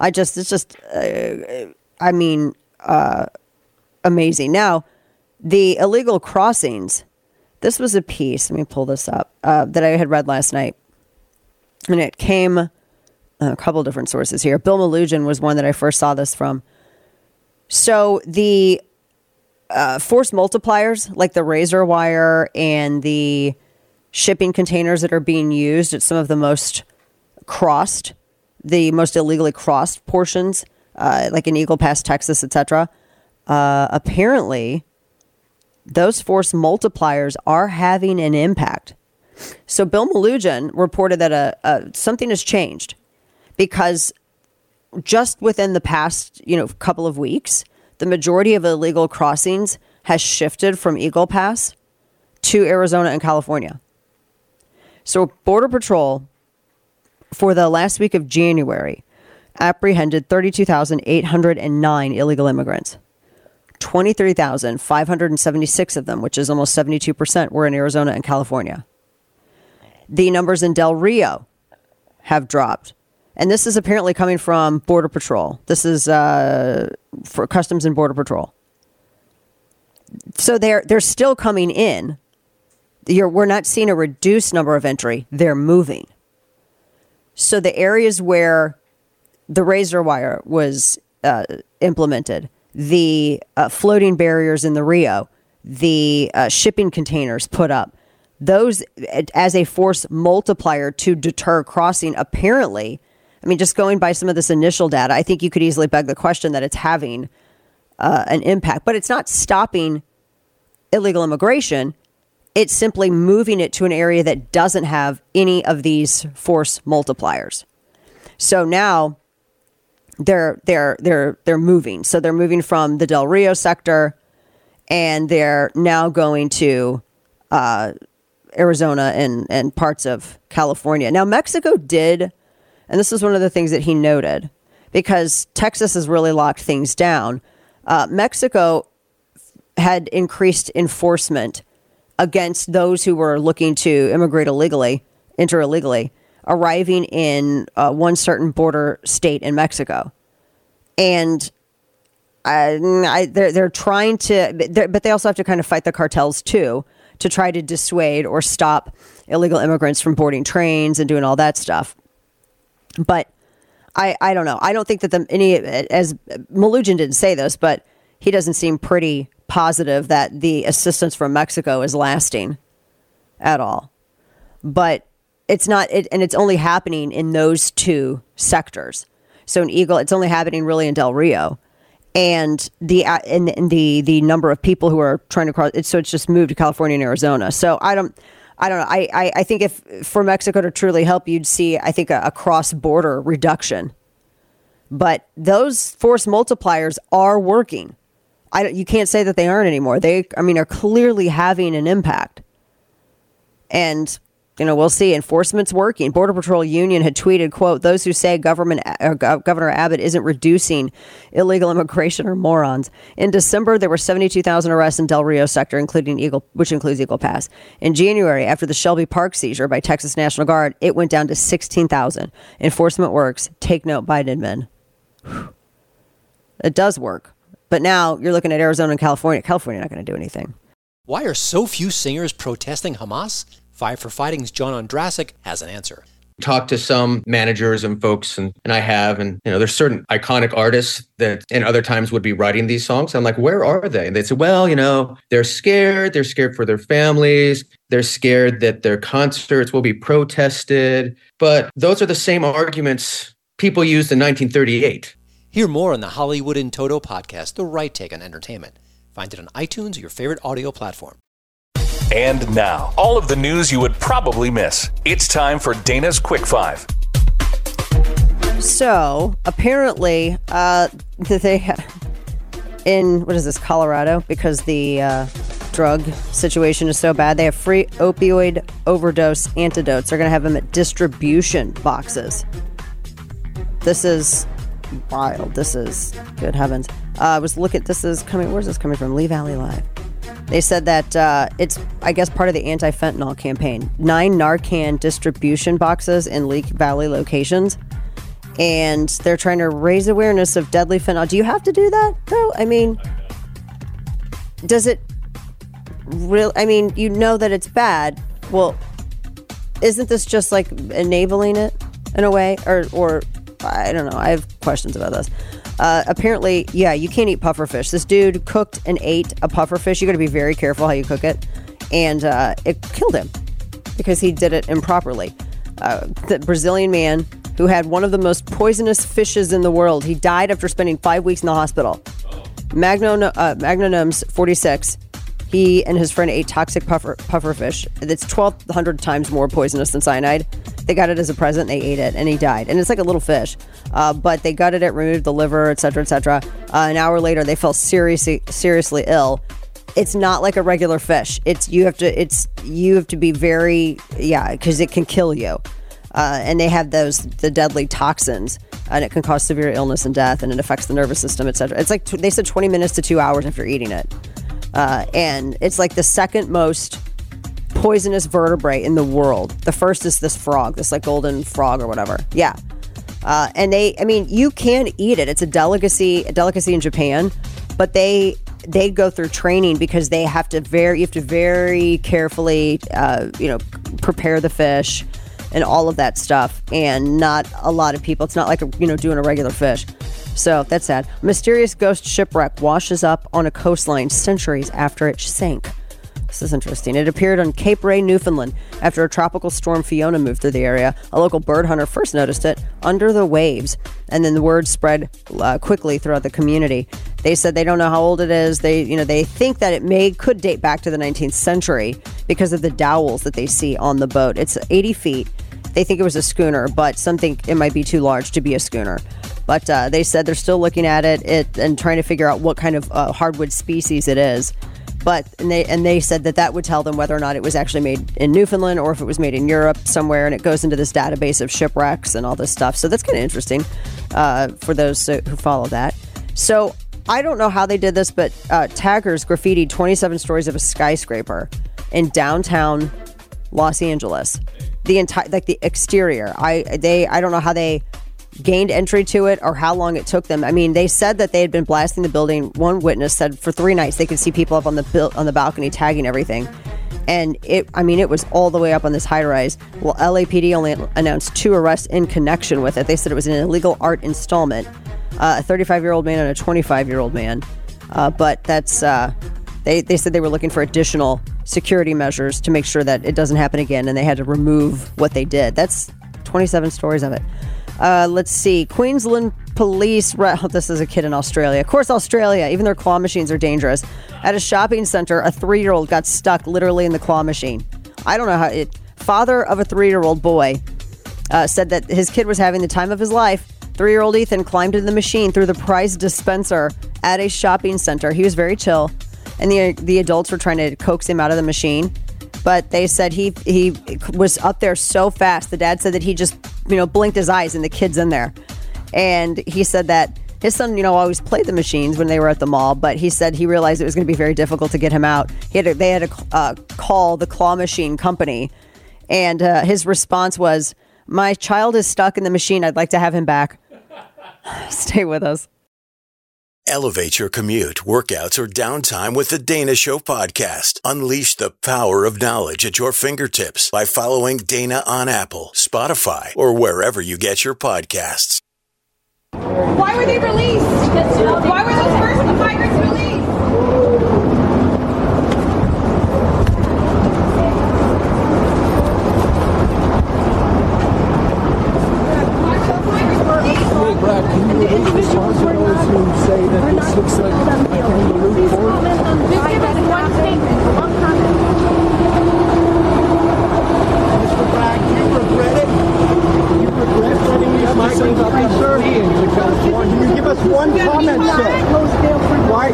Speaker 2: I just it's just uh, I mean uh, amazing. Now the illegal crossings. This was a piece. Let me pull this up uh, that I had read last night, and it came uh, a couple different sources here. Bill Melugin was one that I first saw this from. So the uh, force multipliers, like the razor wire and the shipping containers that are being used at some of the most crossed, the most illegally crossed portions, uh, like in Eagle Pass, Texas, etc. Uh, apparently, those force multipliers are having an impact. So Bill Melugin reported that a, a something has changed because just within the past you know couple of weeks, the majority of illegal crossings has shifted from Eagle Pass to Arizona and California. So Border Patrol for the last week of January apprehended 32,809 illegal immigrants. 23,576 of them, which is almost 72%, were in Arizona and California. The numbers in Del Rio have dropped. And this is apparently coming from Border Patrol. This is uh, for Customs and Border Patrol. So they're they're still coming in. You're, we're not seeing a reduced number of entry. They're moving. So the areas where the razor wire was uh, implemented, the uh, floating barriers in the Rio, the uh, shipping containers put up, those as a force multiplier to deter crossing. Apparently, I mean, just going by some of this initial data, I think you could easily beg the question that it's having uh, an impact, but it's not stopping illegal immigration. It's simply moving it to an area that doesn't have any of these force multipliers. So now they're they're they're they're moving. So they're moving from the Del Rio sector, and they're now going to uh, Arizona and and parts of California. Now Mexico did, and this is one of the things that he noted, because Texas has really locked things down. Uh, Mexico had increased enforcement against those who were looking to immigrate illegally, enter illegally, arriving in uh, one certain border state in Mexico, and I, I, they're they're trying to, they're, but they also have to kind of fight the cartels too to try to dissuade or stop illegal immigrants from boarding trains and doing all that stuff. But I, I don't know. I don't think that the any as Melugin didn't say this, but he doesn't seem pretty positive that the assistance from Mexico is lasting at all. But it's not, it, and it's only happening in those two sectors. So in Eagle, it's only happening really in Del Rio. and the uh, and, and the the number of people who are trying to cross. It's, so it's just moved to California and Arizona. So I don't. I don't know. I, I, I think if for Mexico to truly help, you'd see, I think, a, a cross border reduction. But those force multipliers are working. I, don't- you can't say that they aren't anymore. They, I mean, are clearly having an impact. And you know, we'll see. Enforcement's working. Border Patrol Union had tweeted, "quote Those who say government uh, Gov- Governor Abbott isn't reducing illegal immigration are morons." In December, there were seventy-two thousand arrests in Del Rio sector, including Eagle, which includes Eagle Pass. In January, after the Shelby Park seizure by Texas National Guard, it went down to sixteen thousand. Enforcement works. Take note, Biden admin. It does work, but now you're looking at Arizona and California. California not going to do anything.
Speaker 17: Why are so few singers protesting Hamas? Five for Fighting's John Ondrasik has an answer.
Speaker 18: talked to some managers and folks and, and I have and you know there's certain iconic artists that in other times would be writing these songs. I'm like, where are they? And they say, well, you know, they're scared, they're scared for their families, they're scared that their concerts will be protested. But those are the same arguments people used in 1938.
Speaker 17: Hear more on the Hollywood in Toto podcast, The Right Take on Entertainment. Find it on iTunes or your favorite audio platform.
Speaker 9: And now, all of the news you would probably miss. It's time for Dana's Quick Five.
Speaker 2: So apparently, uh, they in what is this Colorado because the uh, drug situation is so bad. They have free opioid overdose antidotes. They're going to have them at distribution boxes. This is wild. This is good heavens. Uh, I was looking. This is coming. Where's this coming from? Lehigh Valley Live. They said that uh, it's, I guess, part of the anti fentanyl campaign. Nine Narcan distribution boxes in Lehigh Valley locations. And they're trying to raise awareness of deadly fentanyl. Do you have to do that, though? I mean, does it real? I mean, you know that it's bad. Well, isn't this just like enabling it in a way? Or, or I don't know. I have questions about this. Uh, apparently, yeah, you can't eat pufferfish. This dude cooked and ate a pufferfish. You got to be very careful how you cook it, and uh, it killed him because he did it improperly. Uh, the Brazilian man who had one of the most poisonous fishes in the world. He died after spending five weeks in the hospital. Uh, Magnonums 46. He and his friend ate toxic puffer, pufferfish. It's 1,200 times more poisonous than cyanide. They got it as a present. They ate it, and he died. And it's like a little fish, uh, but they gutted it, removed the liver, etc., etc. Uh, an hour later, they fell seriously, seriously ill. It's not like a regular fish. It's you have to. It's you have to be very yeah, because it can kill you. Uh, and they have those the deadly toxins, and it can cause severe illness and death, and it affects the nervous system, etc. It's like they said 20 minutes to two hours after eating it. Uh, and it's like the second most poisonous vertebrae in the world. The first is this frog, this like golden frog or whatever. Yeah. Uh, and they, I mean, you can eat it. It's a delicacy, a delicacy in Japan, but they they go through training because they have to very, you have to very carefully, uh, you know, prepare the fish and all of that stuff. And not a lot of people. It's not like you know doing a regular fish. So that's sad. Mysterious ghost shipwreck washes up on a coastline centuries after it sank. This is interesting. It appeared on Cape Ray, Newfoundland, after a tropical storm Fiona moved through the area. A local bird hunter first noticed it under the waves, and then the word spread uh, quickly throughout the community. They said they don't know how old it is. They, you know, they think that it may could date back to the 19th century because of the dowels that they see on the boat. It's 80 feet. They think it was a schooner, but some think it might be too large to be a schooner. But uh, they said they're still looking at it, it and trying to figure out what kind of uh, hardwood species it is. But and they and they said that that would tell them whether or not it was actually made in Newfoundland or if it was made in Europe somewhere, and it goes into this database of shipwrecks and all this stuff. So that's kind of interesting uh, for those who follow that. So I don't know how they did this, but uh, taggers graffitied 27 stories of a skyscraper in downtown Los Angeles. The entire like the exterior. I they I don't know how they gained entry to it or how long it took them. I mean, they said that they had been blasting the building. One witness said for three nights they could see people up on the bil- on the balcony tagging everything. And it, I mean, it was all the way up on this high rise. Well, LAPD only announced two arrests in connection with it. They said it was an illegal art installment, uh, a 35 year old man and a 25 year old man. Uh, but that's, uh, they, they said they were looking for additional security measures to make sure that it doesn't happen again. And they had to remove what they did. That's 27 stories of it. Uh, let's see. Queensland police. Re- oh, this is a kid in Australia. Of course, Australia. Even their claw machines are dangerous. At a shopping center, a three-year-old got stuck literally in the claw machine. I don't know how. It, father of a three-year-old boy uh, said that his kid was having the time of his life. Three-year-old Ethan climbed into the machine through the prize dispenser at a shopping center. He was very chill, and the the adults were trying to coax him out of the machine but they said he he was up there so fast. The dad said that he just you know blinked his eyes and the kid's in there, and he said that his son you know always played the machines when they were at the mall, but he said he realized it was going to be very difficult to get him out. He had they had to uh, call the claw machine company, and uh, his response was, "My child is stuck in the machine. I'd like to have him back." Stay with us.
Speaker 10: Elevate your commute, workouts, or downtime with the Dana Show podcast. Unleash the power of knowledge at your fingertips by following Dana on Apple, Spotify, or wherever you get your podcasts.
Speaker 19: Why were they released? Why were those first migrants released?
Speaker 20: Hey, Brad, can you at least respond to those who say that this looks like
Speaker 19: one comment.
Speaker 20: Mr. Bragg, do you regret it? You regret letting these migrants free, sir? Can you give us one comment, sir? Why?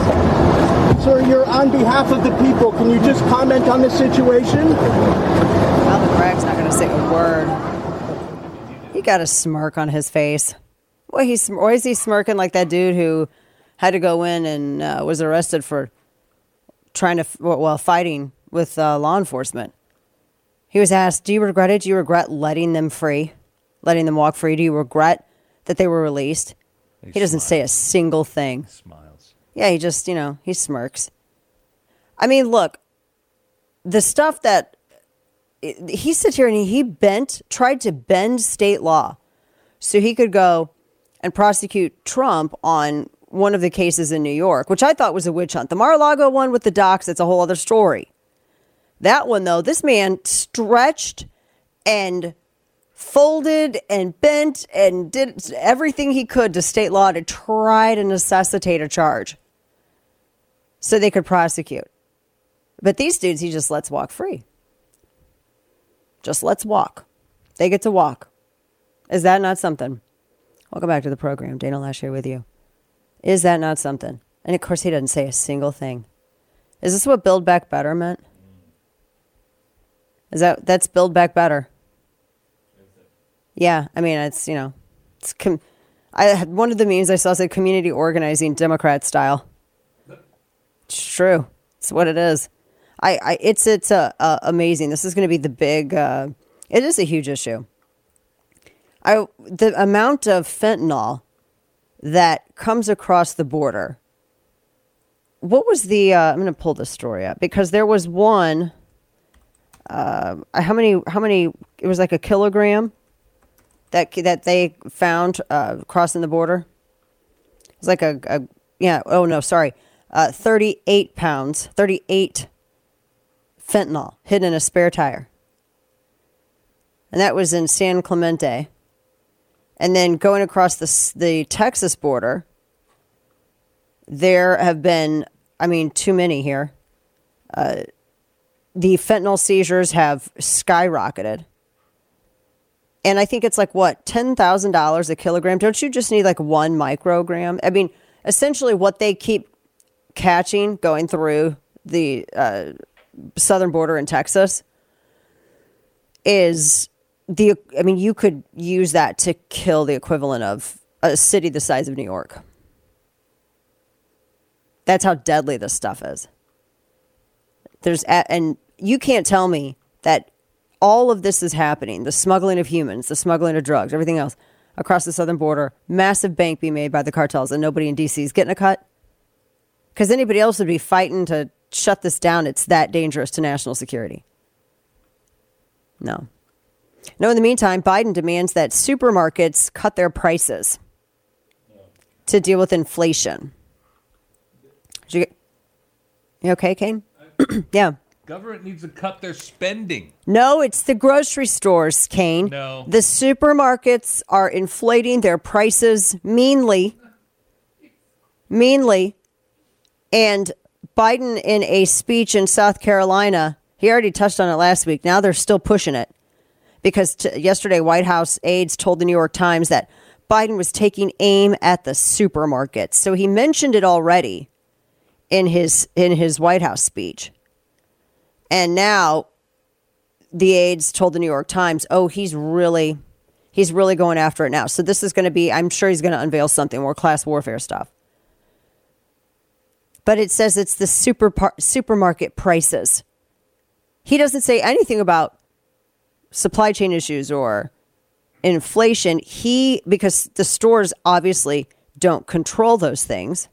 Speaker 20: Sir, you're on behalf of the people. Can you just comment on the situation?
Speaker 2: Alvin Bragg's not going to say a word. He got a smirk on his face. Well, he's why is he smirking like that dude who had to go in and uh, was arrested for trying to well fighting with uh, law enforcement. He was asked, "Do you regret it? Do you regret letting them free, letting them walk free? Do you regret that they were released?" He, doesn't say a single thing.
Speaker 3: Smiles.
Speaker 2: Yeah, he just, you know, he smirks. I mean, look, the stuff that he sits here and he bent, tried to bend state law so he could go and prosecute Trump on one of the cases in New York, which I thought was a witch hunt. The Mar-a-Lago one with the docks, that's a whole other story. That one, though, this man stretched and folded and bent and did everything he could to state law to try to necessitate a charge so they could prosecute. But these dudes, he just lets walk free. Just let's walk. They get to walk. Is that not something? Welcome back to the program. Dana Loesch here with you. Is that not something? And of course, he doesn't say a single thing. Is this what Build Back Better meant? Is that that's Build Back Better? Yeah, I mean it's you know, it's com- I had one of the memes I saw said community organizing Democrat style. It's true. It's what it is. I, I it's it's uh, uh, amazing. This is going to be the big. Uh, it is a huge issue. I the amount of fentanyl that comes across the border. What was the? Uh, I'm going to pull this story up because there was one. Uh, how many? How many? It was like a kilogram that that they found uh, crossing the border. It was like a, a yeah. Oh no, sorry. Uh, 38 pounds, 38 fentanyl hidden in a spare tire. And that was in San Clemente. And then going across the, the Texas border, there have been, I mean, too many here. Uh, the fentanyl seizures have skyrocketed. And I think it's like what, $10,000 a kilogram? Don't you just need like one microgram? I mean, essentially what they keep catching going through the uh, southern border in Texas is the I mean you could use that to kill the equivalent of a city the size of New York. That's how deadly this stuff is. There's and you can't tell me that all of this is happening, the smuggling of humans, the smuggling of drugs, everything else across the southern border, massive bank being made by the cartels and nobody in DC is getting a cut. Cuz anybody else would be fighting to shut this down. It's that dangerous to national security. No. No, in the meantime, Biden demands that supermarkets cut their prices to deal with inflation. Did you, get, you okay, Kane? yeah.
Speaker 3: Government needs to cut their spending.
Speaker 2: No, it's the grocery stores, Kane.
Speaker 3: No.
Speaker 2: The supermarkets are inflating their prices meanly. Meanly. And Biden, in a speech in South Carolina, he already touched on it last week. Now they're still pushing it. Because t- yesterday, White House aides told the New York Times that Biden was taking aim at the supermarkets. So he mentioned it already in his in his White House speech. And now the aides told the New York Times, "Oh, he's really he's really going after it now." So this is going to be I'm sure he's going to unveil something more class warfare stuff. But it says it's the super par- supermarket prices. He doesn't say anything about supply chain issues or inflation. He because the stores obviously don't control those things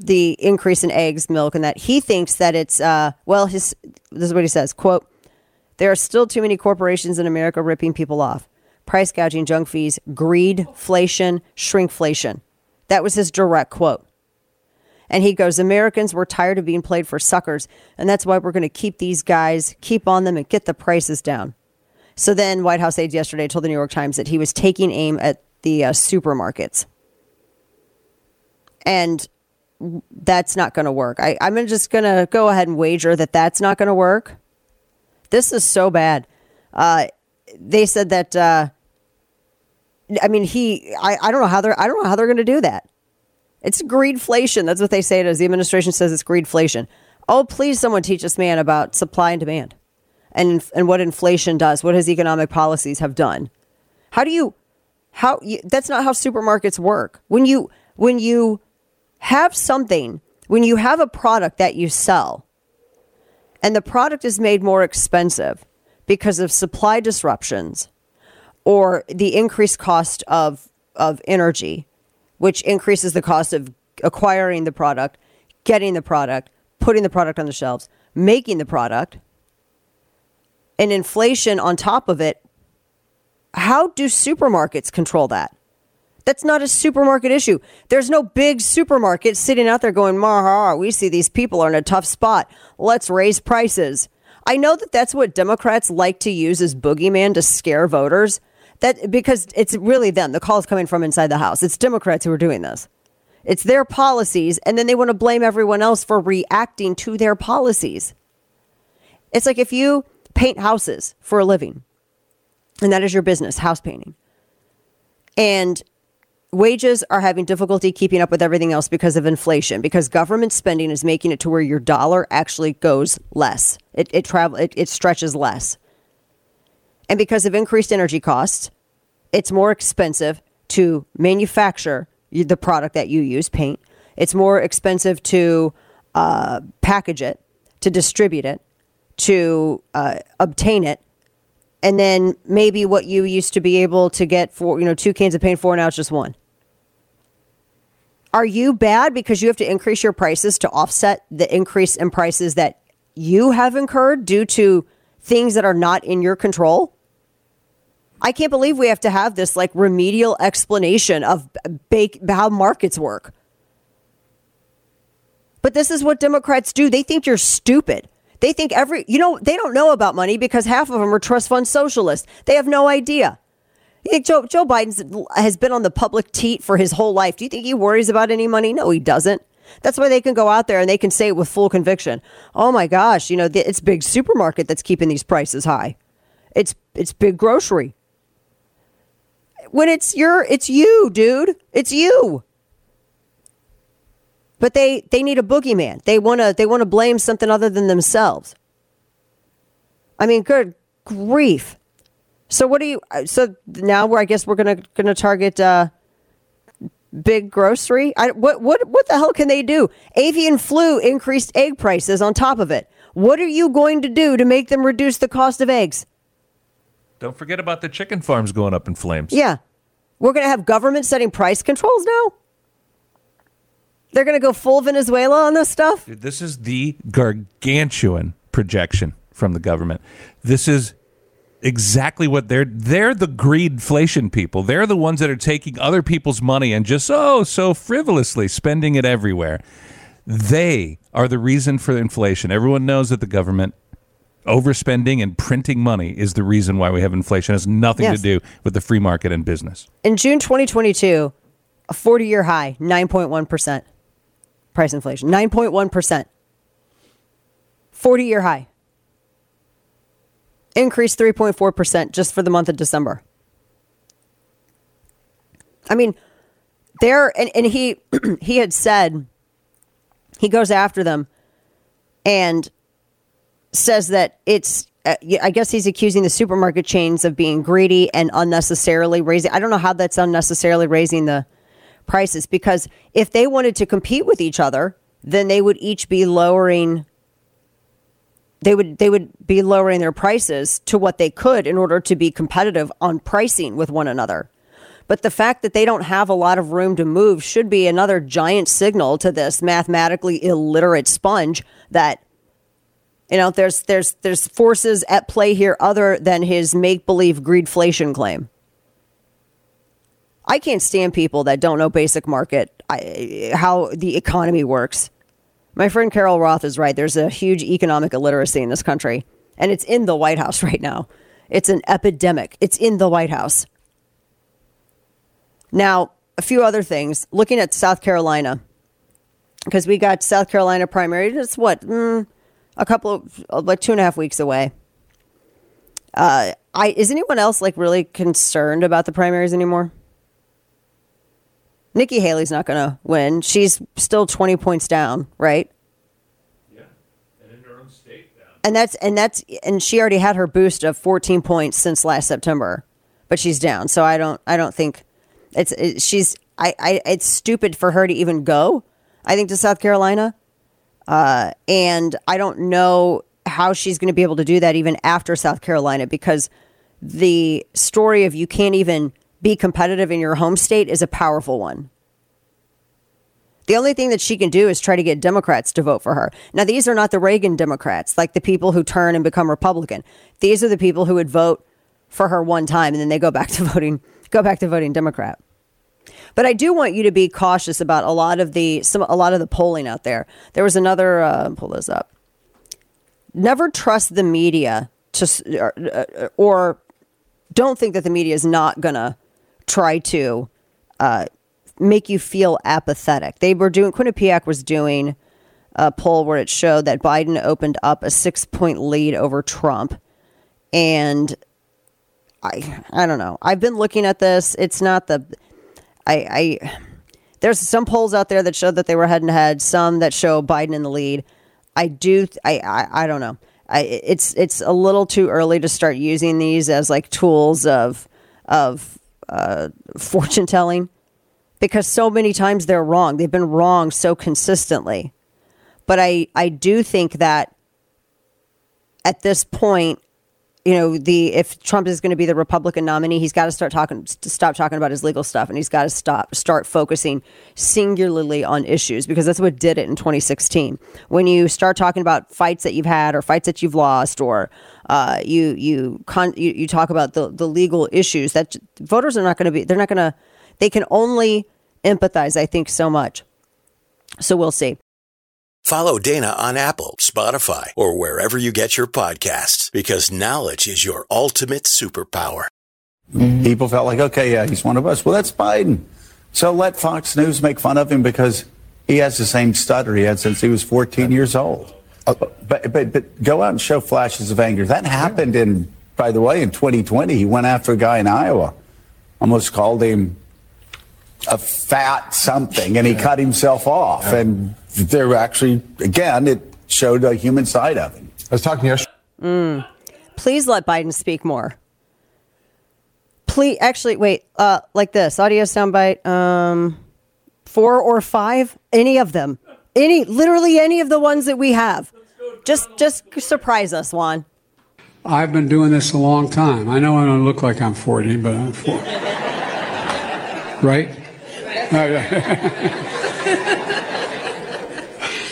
Speaker 2: the increase in eggs, milk, and that he thinks that it's uh, well, his this is what he says: "quote There are still too many corporations in America ripping people off, price gouging, junk fees, greed, greedflation, shrinkflation." That was his direct quote. And he goes, Americans, we're tired of being played for suckers, and that's why we're going to keep these guys, keep on them, and get the prices down. So then, White House aides yesterday told the New York Times that he was taking aim at the uh, supermarkets. And that's not going to work. I, I'm just going to go ahead and wager that that's not going to work. This is so bad. Uh, they said that. Uh, I mean, he. I, I don't know how they're. I don't know how they're going to do that. It's greedflation. That's what they say it is. The administration says it's greedflation. Oh, please, someone teach this man about supply and demand, and and what inflation does. What his economic policies have done. How do you? How you, that's not how supermarkets work. When you when you have something, when you have a product that you sell and the product is made more expensive because of supply disruptions or the increased cost of, of energy, which increases the cost of acquiring the product, getting the product, putting the product on the shelves, making the product, and inflation on top of it, how do supermarkets control that? That's not a supermarket issue. There's no big supermarket sitting out there going, Maha, we see these people are in a tough spot. Let's raise prices. I know that that's what Democrats like to use as boogeyman to scare voters. That because it's really them. The call is coming from inside the house. It's Democrats who are doing this. It's their policies, and then they want to blame everyone else for reacting to their policies. It's like if you paint houses for a living, and that is your business, house painting, and wages are having difficulty keeping up with everything else because of inflation because government spending is making it to where your dollar actually goes less it, it travel it, it stretches less and because of increased energy costs it's more expensive to manufacture the product that you use paint. It's more expensive to uh, package it to distribute it to uh, obtain it. And then maybe what you used to be able to get for you know two cans of paint for now it's just one. Are you bad because you have to increase your prices to offset the increase in prices that you have incurred due to things that are not in your control? I can't believe we have to have this like remedial explanation of bake, how markets work. But this is what Democrats do. They think you're stupid. They think every, you know, they don't know about money because half of them are trust fund socialists. They have no idea. You think Joe, Joe Biden has been on the public teat for his whole life. Do you think he worries about any money? No, he doesn't. That's why they can go out there and they can say it with full conviction. Oh my gosh, you know, it's big supermarket that's keeping these prices high. It's it's big grocery. When it's your it's you, dude. It's you. But they they need a boogeyman. They want to they want to blame something other than themselves. I mean, good grief. So what do you? So now we're I guess we're gonna gonna target uh, big grocery. I, what what what the hell can they do? Avian flu increased egg prices on top of it. What are you going to do to make them reduce the cost of eggs?
Speaker 3: Don't forget about the chicken farms going up in flames.
Speaker 2: Yeah, we're gonna have government setting price controls now. They're gonna go full Venezuela on this stuff.
Speaker 3: Dude, this is the gargantuan projection from the government. This is exactly what they're they're the greedflation people. They're the ones that are taking other people's money and just oh so frivolously spending it everywhere. They are the reason for inflation. Everyone knows that the government overspending and printing money is the reason why we have inflation. It has nothing
Speaker 2: Yes.
Speaker 3: to do with the free market and business.
Speaker 2: In June 2022, a 40 year high, 9.1% price inflation. 9.1%. 40 year high. Increased 3.4% just for the month of December. I mean, there, and, and he, he had said, he goes after them and says that it's uh, I guess he's accusing the supermarket chains of being greedy and unnecessarily raising I don't know how that's unnecessarily raising the prices because if they wanted to compete with each other then they would each be lowering they would they would be lowering their prices to what they could in order to be competitive on pricing with one another. But the fact that they don't have a lot of room to move should be another giant signal to this mathematically illiterate sponge that you know, there's there's there's forces at play here other than his make believe greedflation claim. I can't stand people that don't know basic market I, how the economy works. My friend Carol Roth is right. There's a huge economic illiteracy in this country, and it's in the White House right now. It's an epidemic. It's in the White House. Now, a few other things. Looking at South Carolina, because we got South Carolina primary. It's what mm, a couple of like two and a half weeks away. Uh, I is anyone else like really concerned about the primaries anymore? Nikki Haley's not going to win. She's still twenty points down, right? Yeah, and in her own state. Down. And that's and that's and she already had her boost of 14 points since last September, but she's down. So I don't I don't think it's it, she's I, I it's stupid for her to even go. I think to South Carolina, uh, and I don't know how she's going to be able to do that even after South Carolina because the story of you can't even be competitive in your home state is a powerful one. The only thing that she can do is try to get Democrats to vote for her. Now, these are not the Reagan Democrats, like the people who turn and become Republican. These are the people who would vote for her one time and then they go back to voting, go back to voting Democrat. But I do want you to be cautious about a lot of the some a lot of the polling out there. There was another uh, pull this up. Never trust the media to or, uh, or don't think that the media is not gonna try to uh, make you feel apathetic. They were doing Quinnipiac was doing a poll where it showed that Biden opened up a six point lead over Trump, and I I don't know. I've been looking at this. It's not the I, I there's some polls out there that show that they were head and head. Some that show Biden in the lead. I do. I I, I don't know. I it's it's a little too early to start using these as like tools of of uh, fortune telling because so many times they're wrong. They've been wrong so consistently. But I I do think that at this point you know the if Trump is going to be the Republican nominee, he's got to start talking to stop talking about his legal stuff, and he's got to stop start focusing singularly on issues because that's what did it in 2016. When you start talking about fights that you've had or fights that you've lost, or uh, you you, con- you you talk about the the legal issues that voters are not going to be they're not going to they can only empathize. I think so much. So we'll see.
Speaker 10: Follow Dana on Apple, Spotify, or wherever you get your podcasts because knowledge is your ultimate superpower.
Speaker 21: People felt like, okay, yeah, he's one of us. Well, that's Biden. So let Fox News make fun of him because he has the same stutter he had since he was 14 years old. Uh, But, but, but go out and show flashes of anger. That happened in, by the way, in 2020. He went after a guy in Iowa, almost called him a fat something, and he cut himself off. And there actually, again, it showed a human side of him.
Speaker 22: I was talking yesterday.
Speaker 2: Mm. Please let Biden speak more. Please, actually, wait. Uh, like this audio soundbite. Um, four or five, any of them, any, literally any of the ones that we have. Just, just surprise us, Juan.
Speaker 23: I've been doing this a long time. I know I don't look like I'm 40, but I'm 40. right?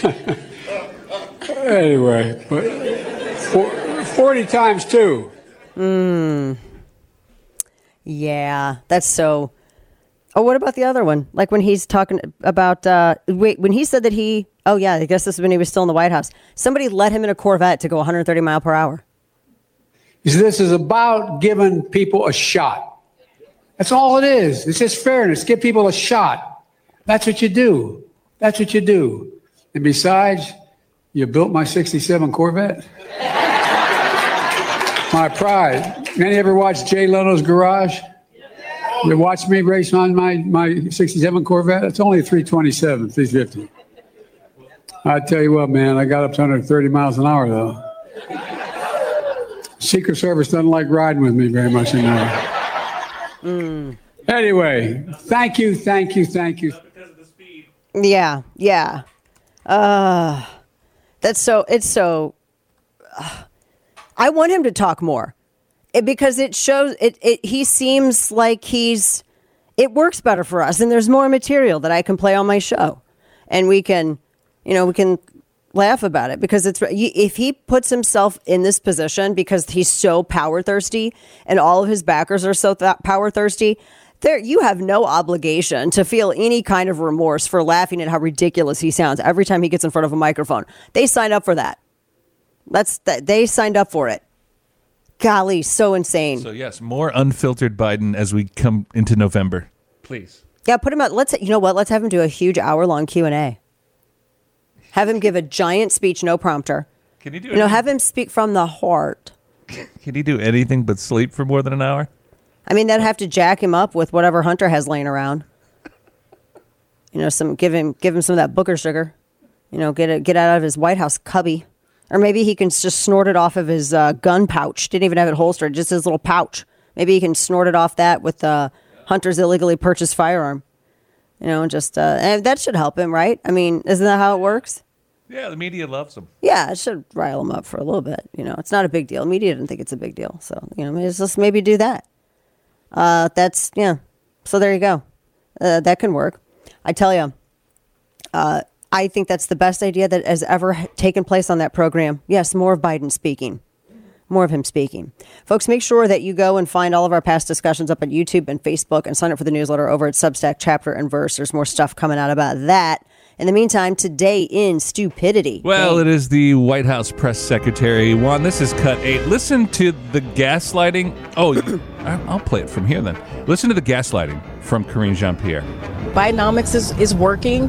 Speaker 23: anyway, but 40 times two.
Speaker 2: Mm. Yeah, that's so. Oh, what about the other one? Like when he's talking about uh, wait, when he said that he oh yeah, I guess this is when he was still in the White House. Somebody let him in a Corvette to go 130 mile per hour.
Speaker 23: This is about giving people a shot. That's all it is. It's just fairness. Give people a shot. That's what you do. That's what you do. And besides, you built my 67 Corvette. my pride. Any ever watch Jay Leno's Garage? You watch me race on my, my 67 Corvette? It's only a 327, 350. I tell you what, man, I got up to 130 miles an hour, though. Secret Service doesn't like riding with me very much anymore. Mm. Anyway, thank you, thank you, thank you.
Speaker 2: Yeah, yeah. Uh, that's so. It's so. uh, I want him to talk more, It- because it shows. It. It. He seems like he's. It works better for us, and there's more material that I can play on my show, and we can, you know, we can laugh about it because it's if he puts himself in this position because he's so power thirsty and all of his backers are so th- power thirsty there you have no obligation to feel any kind of remorse for laughing at how ridiculous he sounds every time he gets in front of a microphone. They signed up for that. That's that they signed up for it. Golly so insane.
Speaker 3: So yes, more unfiltered Biden as we come into November. Please.
Speaker 2: yeah put him out let's you know what? Let's have him do a huge hour long q&a have him give a giant speech no prompter.
Speaker 3: Can you do
Speaker 2: you know
Speaker 3: anything-
Speaker 2: have him speak from the heart.
Speaker 3: Can he do anything but sleep for more than an hour?
Speaker 2: I mean, they'd have to jack him up with whatever Hunter has laying around. You know, some give him give him some of that Booker sugar. You know, get it get out of his White House cubby, or maybe he can just snort it off of his uh, gun pouch. Didn't even have it holstered, just his little pouch. Maybe he can snort it off that with uh, Hunter's illegally purchased firearm. You know, just uh, and that should help him, right? I mean, isn't that how it works?
Speaker 3: Yeah, the media loves him.
Speaker 2: Yeah, it should rile him up for a little bit. You know, it's not a big deal. Media didn't think it's a big deal, so you know, let's just maybe do that. Uh, that's yeah. So there you go. Uh, that can work. I tell you, uh, I think that's the best idea that has ever taken place on that program. Yes, more of Biden speaking. More of him speaking. Folks, make sure that you go and find all of our past discussions up on YouTube and Facebook and sign up for the newsletter over at Substack Chapter and Verse. There's more stuff coming out about that. In the meantime, today in stupidity.
Speaker 3: Well, it is the White House press secretary. Juan, this is cut eight. Listen to the gaslighting. Oh, I- I'll play it from here then. Listen to the gaslighting from Karine Jean Pierre.
Speaker 24: Bidenomics is, is working.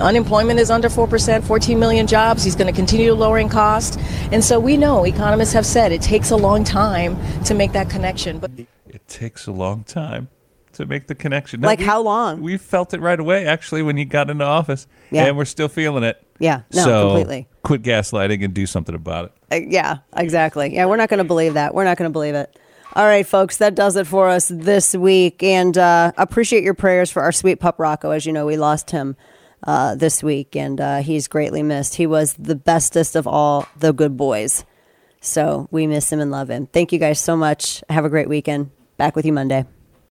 Speaker 24: Unemployment is under 4%, 14 million jobs. He's going to continue lowering costs. And so we know, economists have said, it takes a long time to make that connection. But
Speaker 3: It takes a long time to make the connection.
Speaker 2: Like how long?
Speaker 3: We felt it right away, actually, when you got into office.
Speaker 2: Yeah.
Speaker 3: And we're still feeling it.
Speaker 2: Yeah, no,
Speaker 3: so
Speaker 2: completely.
Speaker 3: Quit gaslighting and do something about it.
Speaker 2: Uh, yeah, exactly. Yeah, we're not going to believe that. We're not going to believe it. All right, folks, that does it for us this week. And uh, appreciate your prayers for our sweet pup Rocco. As you know, we lost him uh, this week, and uh, he's greatly missed. He was the bestest of all the good boys. So we miss him and love him. Thank you guys so much. Have a great weekend. Back with you Monday.